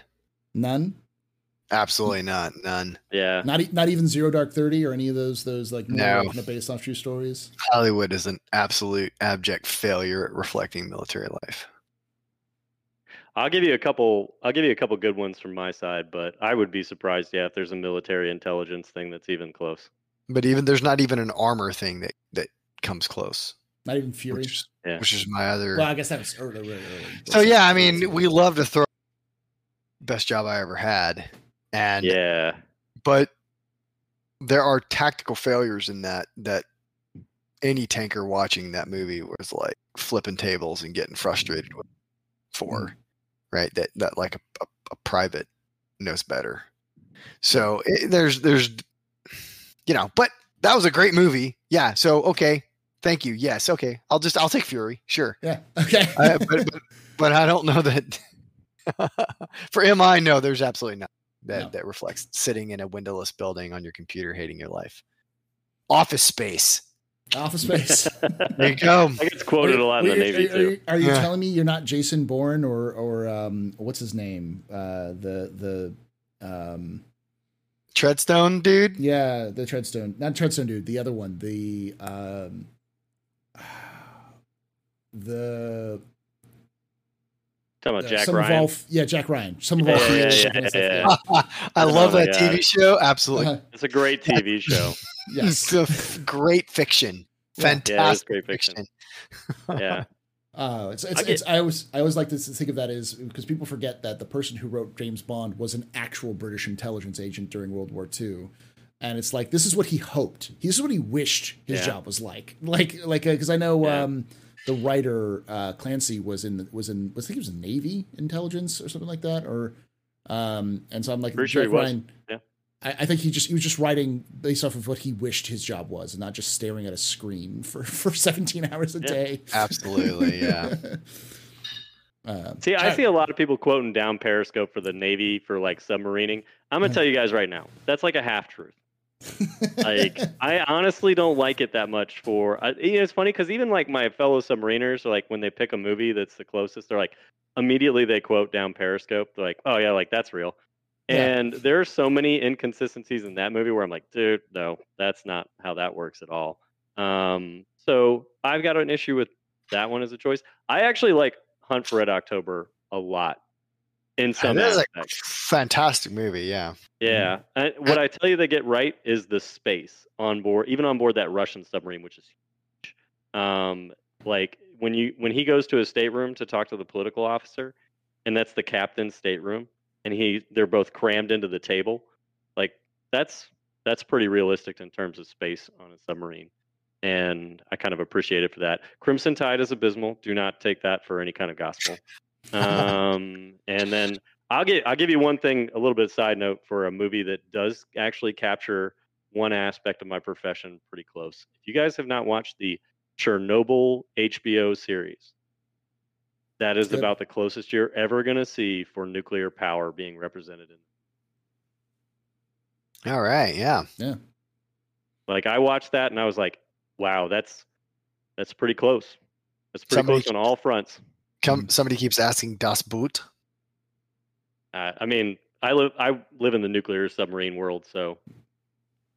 None. Absolutely not. None. Yeah. Not e- not even Zero Dark Thirty or any of those those like No. kind of based off true stories. Hollywood is an absolute abject failure at reflecting military life. I'll give you a couple. I'll give you a couple good ones from my side, but I would be surprised, yeah, if there's a military intelligence thing that's even close. But even there's not even an armor thing that that comes close, Not even Fury. which is, Yeah. which is my other. Well, I guess that was early, really early. so yeah, I mean, we love to throw best job I ever had. And Yeah. but there are tactical failures in that that any tanker watching that movie was like flipping tables and getting frustrated with for right? That that like a, a, a private knows better. So it, there's there's you know but that was a great movie. Yeah so okay. Thank you. Yes okay. I'll just i'll take fury. Sure. Yeah. Okay. I, but, but but i don't know that for mi no there's absolutely not that No. that reflects sitting in a windowless building on your computer hating your life. Office space Office Space. there you go I get quoted a lot in the Are you- Navy are, too. you- Are you Yeah. telling me you're not Jason Bourne or or um what's his name? Uh the the um treadstone dude yeah, the Treadstone. Not Treadstone dude, the other one. The um the Talking about uh, Jack some Ryan. Of all, yeah, Jack Ryan. Some of all Yeah, yeah, yeah, yeah, yeah. i love Oh that God. tv show absolutely Uh-huh. It's a great TV show. Yes. it's a f- great fiction fantastic Yeah, it's great fiction, fiction. Yeah. Uh, it's, it's, I get- it's, I always I always like to think of that as because people forget that the person who wrote James Bond was an actual British intelligence agent during World War II, and it's like this is what he hoped. This is what he wished his Yeah. job was like. Like like because I know Yeah. um, the writer uh, Clancy was in was in was I think he was in Navy intelligence or something like that or um, and so I'm like Pretty sure he Jack was. Ryan- Yeah. I, I think he just he was just writing based off of what he wished his job was, and not just staring at a screen for for 17 hours a Yeah. day. absolutely yeah Uh, See, I Jack- see a lot of people quoting down Periscope for the Navy for like submarining. I'm gonna tell you guys right now, that's like a half truth. Like, I honestly don't like it that much. For I, you know, it's funny because even like my fellow submariners, are like when they pick a movie that's the closest, they're like immediately they quote down Periscope. They're like, oh yeah, like that's real. Yeah. And there are so many inconsistencies in that movie where I'm like, dude, no, that's not how that works at all. Um, so I've got an issue with that one as a choice. I actually like Hunt for Red October a lot in some That is a fantastic movie yeah Yeah. And what I tell you they get right is the space on board, even on board that Russian submarine, which is huge. Um, like when you when he goes to his stateroom to talk to the political officer, and that's the captain's stateroom, and he they're both crammed into the table, like that's that's pretty realistic in terms of space on a submarine. And I kind of appreciate it for that. Crimson Tide is abysmal. Do not take that for any kind of gospel. Um, and then I'll get I'll give you one thing, a little bit of side note for a movie that does actually capture one aspect of my profession pretty close. If you guys have not watched the Chernobyl HBO series, that is Good. about the closest you're ever going to see for nuclear power being represented in. all right yeah Yeah. Like I watched that and I was like, wow, that's that's pretty close. That's pretty Somebody- close on all fronts. Come, somebody keeps asking Das Boot. Uh, I mean, I live I live in the nuclear submarine world, so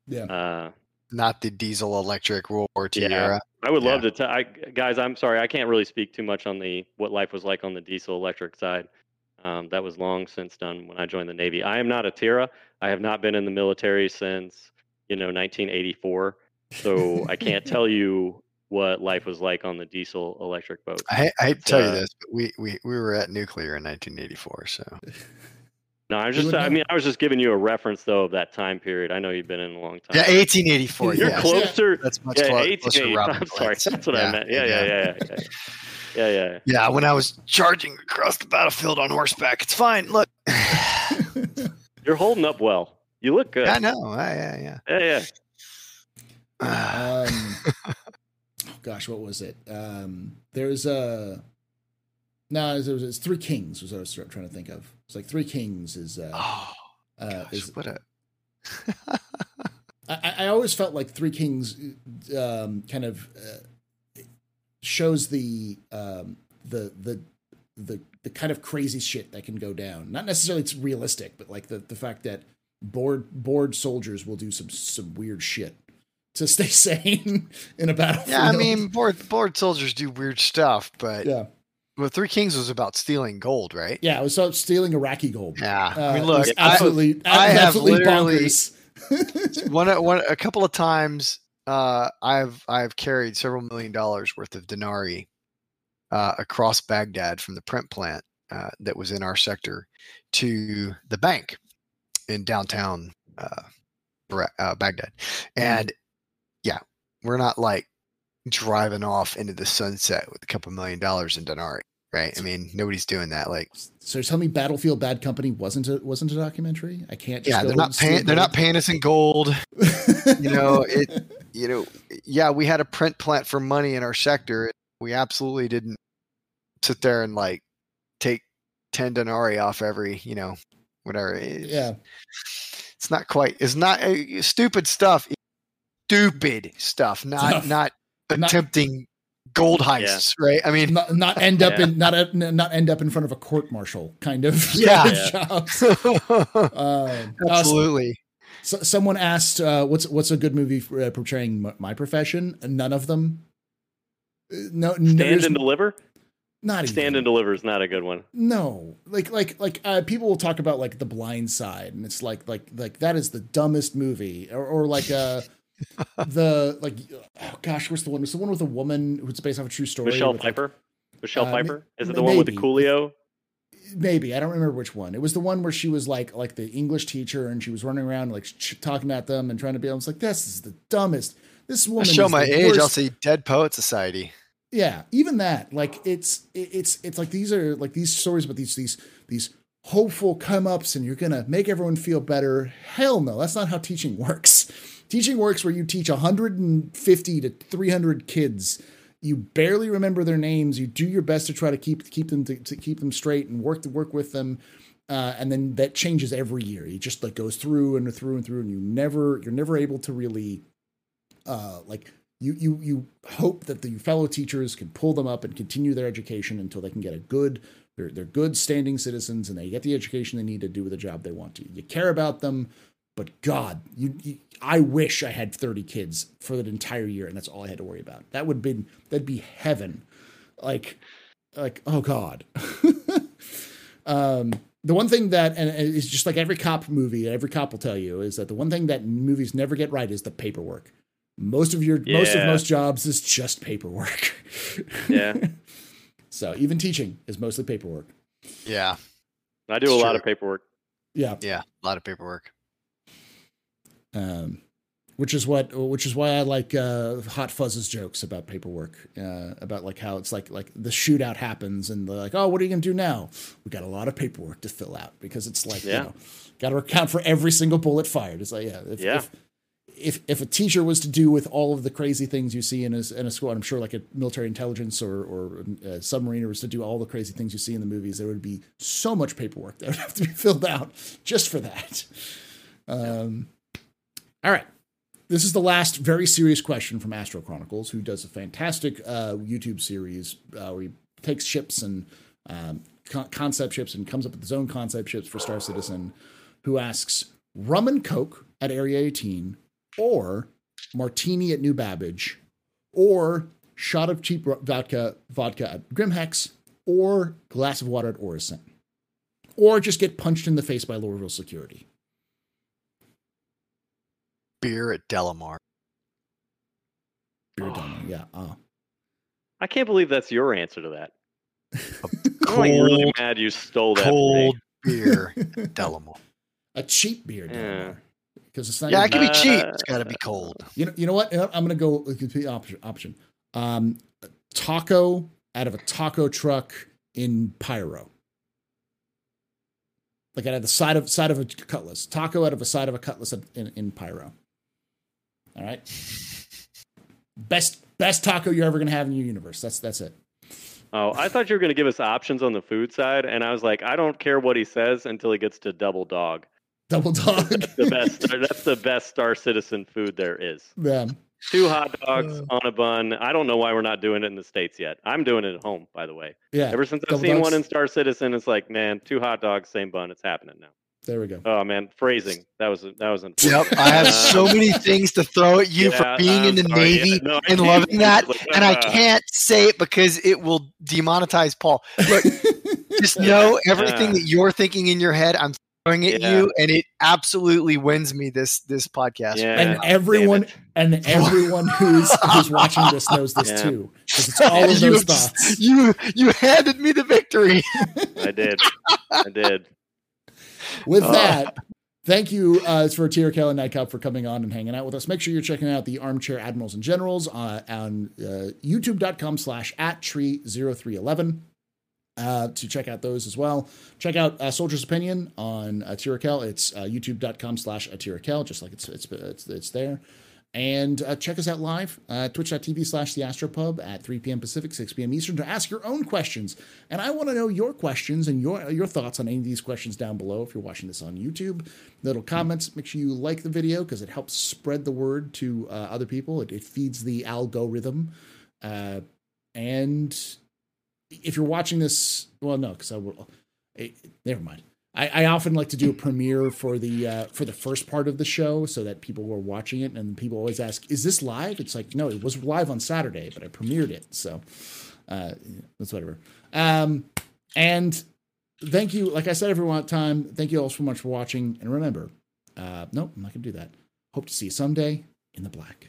yeah. uh, not the diesel electric World War II Yeah. era. I would love Yeah. to tell I, guys. I'm sorry, I can't really speak too much on the what life was like on the diesel electric side. Um, that was long since done when I joined the Navy. I am not a Tira. I have not been in the military since you know 1984, so I can't tell you what life was like on the diesel electric boat. I, I hate to tell you uh, this, but we, we, we were at nuclear in 1984. So No, I'm just. I mean, I was just giving you a reference though of that time period. I know you've been in a long time. yeah, 1884. You're yes. closer. That's much Yeah, clo- closer to Robin I'm sorry. That's what I meant. Yeah, yeah, yeah, yeah, yeah, yeah. yeah. Yeah, when I was charging across the battlefield on horseback, it's fine. Look, You're holding up well. You look good. I know. I- yeah, yeah. Yeah, yeah. um, gosh, what was it? Um, there's a no, it was, it's Three Kings was what I was trying to think of. It's like Three Kings is uh, Oh, uh gosh, is what a I, I always felt like Three Kings um, kind of uh, shows the um, the the the the kind of crazy shit that can go down. Not necessarily it's realistic, but like the the fact that bored bored soldiers will do some some weird shit to stay sane in a battlefield. yeah. I mean, bored board soldiers do weird stuff, but yeah, well, Three Kings was about stealing gold, right? yeah. It was about stealing Iraqi gold. Yeah. Uh, I mean, it look, was I- absolutely, I have absolutely literally- one, one, a couple of times, uh, I've I've carried several million dollars worth of denarii uh, across Baghdad from the print plant uh, that was in our sector to the bank in downtown uh, uh, Baghdad, and yeah, we're not like driving off into the sunset with a couple million dollars in Denari, right? I mean, nobody's doing that. Like, So tell me, Battlefield Bad Company wasn't a wasn't a documentary. I can't. Just yeah, they're not paying. They're not paying us in gold. You know, it. You know, yeah, we had a print plant for money in our sector. We absolutely didn't sit there and like take ten denari off every. You know, whatever. Yeah, it's not quite. It's not uh, stupid stuff. Stupid stuff. Not Stuff. not Not- attempting gold heists, right? I mean, not not end up Yeah. in not a, not end up in front of a court martial kind of Yeah. kind of jobs. Uh, absolutely. so- someone asked, uh, "What's what's a good movie for, uh, portraying m- my profession?" None of them. Uh, No, Stand there's and deliver. not even. Stand and deliver is not a good one. No, like like like uh, people will talk about like The Blind Side, and it's like like like that is the dumbest movie, or, or like uh the like oh gosh, what's the one? It's the one with a woman who's based off a true story. Michelle with, like, Piper. Michelle uh, Piper. Is it m- the one with the. Coolio? maybe I don't remember which one. It was the one where she was like like the English teacher, and she was running around like ch- talking at them and trying to be. I was like, this is the dumbest. This I woman. show is my the age. I'll worst say Dead Poet Society. yeah even that like it's it's it's like these are like these stories about these these these hopeful come ups and you're gonna make everyone feel better hell no that's not how teaching works teaching works where you teach 150 to 300 kids. You barely remember their names. You do your best to try to keep keep them to, to keep them straight and work to work with them. Uh, and then that changes every year. It just like goes through and through and through and you never you're never able to really uh, like you you you hope that the fellow teachers can pull them up and continue their education until they can get a good they're, they're good standing citizens and they get the education they need to do the job they want to. You care about them but god you, you i wish i had 30 kids for that entire year and that's all i had to worry about. That would be that'd be heaven. Like like oh god. Um the one thing that and it's just like every cop movie every cop will tell you is that the one thing that movies never get right is the paperwork. Most of your most of most jobs is just paperwork. Yeah. so even teaching is mostly paperwork. Yeah, I do It's a lot of paperwork. yeah. Yeah, a lot of paperwork. Um which is what which is why i like uh hot fuzz's jokes about paperwork uh about like how it's like like the shootout happens and they're like oh what are you gonna do now we got a lot of paperwork to fill out because it's like you Yeah. know got to account for every single bullet fired it's like yeah if, Yeah. if if if a teacher was to do with all of the crazy things you see in a, in a school, I'm sure like a military intelligence or or a submariner was to do all the crazy things you see in the movies, there would be so much paperwork that would have to be filled out just for that. Um, all right. This is the last very serious question from Astro Chronicles, who does a fantastic uh, YouTube series uh, where he takes ships and um, con- concept ships and comes up with his own concept ships for Star Citizen, who asks rum and coke at Area 18 or martini at New Babbage or shot of cheap vodka vodka at Grimhex or glass of water at Orison or just get punched in the face by Lorville security. Beer at Delamar. Beer demo, yeah. Uh, I can't believe that's your answer to that. I'm Cold, really mad you stole that. from me. cold beer at Delamar. a cheap beer Yeah. Because it's not Yeah, it can be cheap. Uh, It's got to be cold. You know, you know what? I'm going to go with the option. option. Um, taco out of a taco truck in Pyro, like out of the side of side of a cutlass. Taco out of a side of a cutlass in, in Pyro. All right. Best best taco you're ever going to have in your universe. That's that's it. Oh, I thought you were going to give us options on the food side, and I was like, I don't care what he says until he gets to double dog. Double dog. that's The best. that's the best Star Citizen food there is. Them. Two hot dogs Uh. on a bun. I don't know why we're not doing it in the states yet. I'm doing it at home, by the way. Yeah. Ever since I've Double seen dogs? one in Star Citizen, it's like, man, two hot dogs, same bun. It's happening now. There we go. Oh man, phrasing. That was that was. Yep, I have so many things to throw at you Yeah, for being in I'm the sorry. Yeah, Navy no, and can't- loving that, like, and I ah. can't say it because it will demonetize Paul. Look, just know everything Ah. that you're thinking in your head. I'm throwing at Yeah. you, and it absolutely wins me this this podcast. Yeah. and everyone and everyone who's who's watching this knows this Yeah. too because it's all of you, those thoughts. you you handed me the victory. I did. I did. With Oh. that, thank you uh, for Tirakel and Nightcap for coming on and hanging out with us. Make sure you're checking out the Armchair Admirals and Generals uh, on uh, youtube.com slash at tree 0311 uh, to check out those as well. Check out uh, Soldier's Opinion on uh, Tirakel. It's uh, youtube.com slash Tirakel, just like it's, it's, it's, it's there. And uh, check us out live, uh, twitch.tv slash the Astropub at 3 p.m. Pacific, 6 p.m. Eastern to ask your own questions. And I want to know your questions and your your thoughts on any of these questions down below. If you're watching this on YouTube, little comments. Make sure you like the video because it helps spread the word to uh, other people. It, it feeds the algorithm. Uh, and if you're watching this, well, no, because I will. eh, never mind. I, I often like to do a premiere for the uh, for the first part of the show so that people who are watching it and people always ask, "Is this live?" It's like, no, it was live on Saturday, but I premiered it, so uh, that's whatever. Um, and thank you, like I said, everyone time. Thank you all so much for watching, and remember, uh, nope, I'm not gonna do that. Hope to see you someday in the black.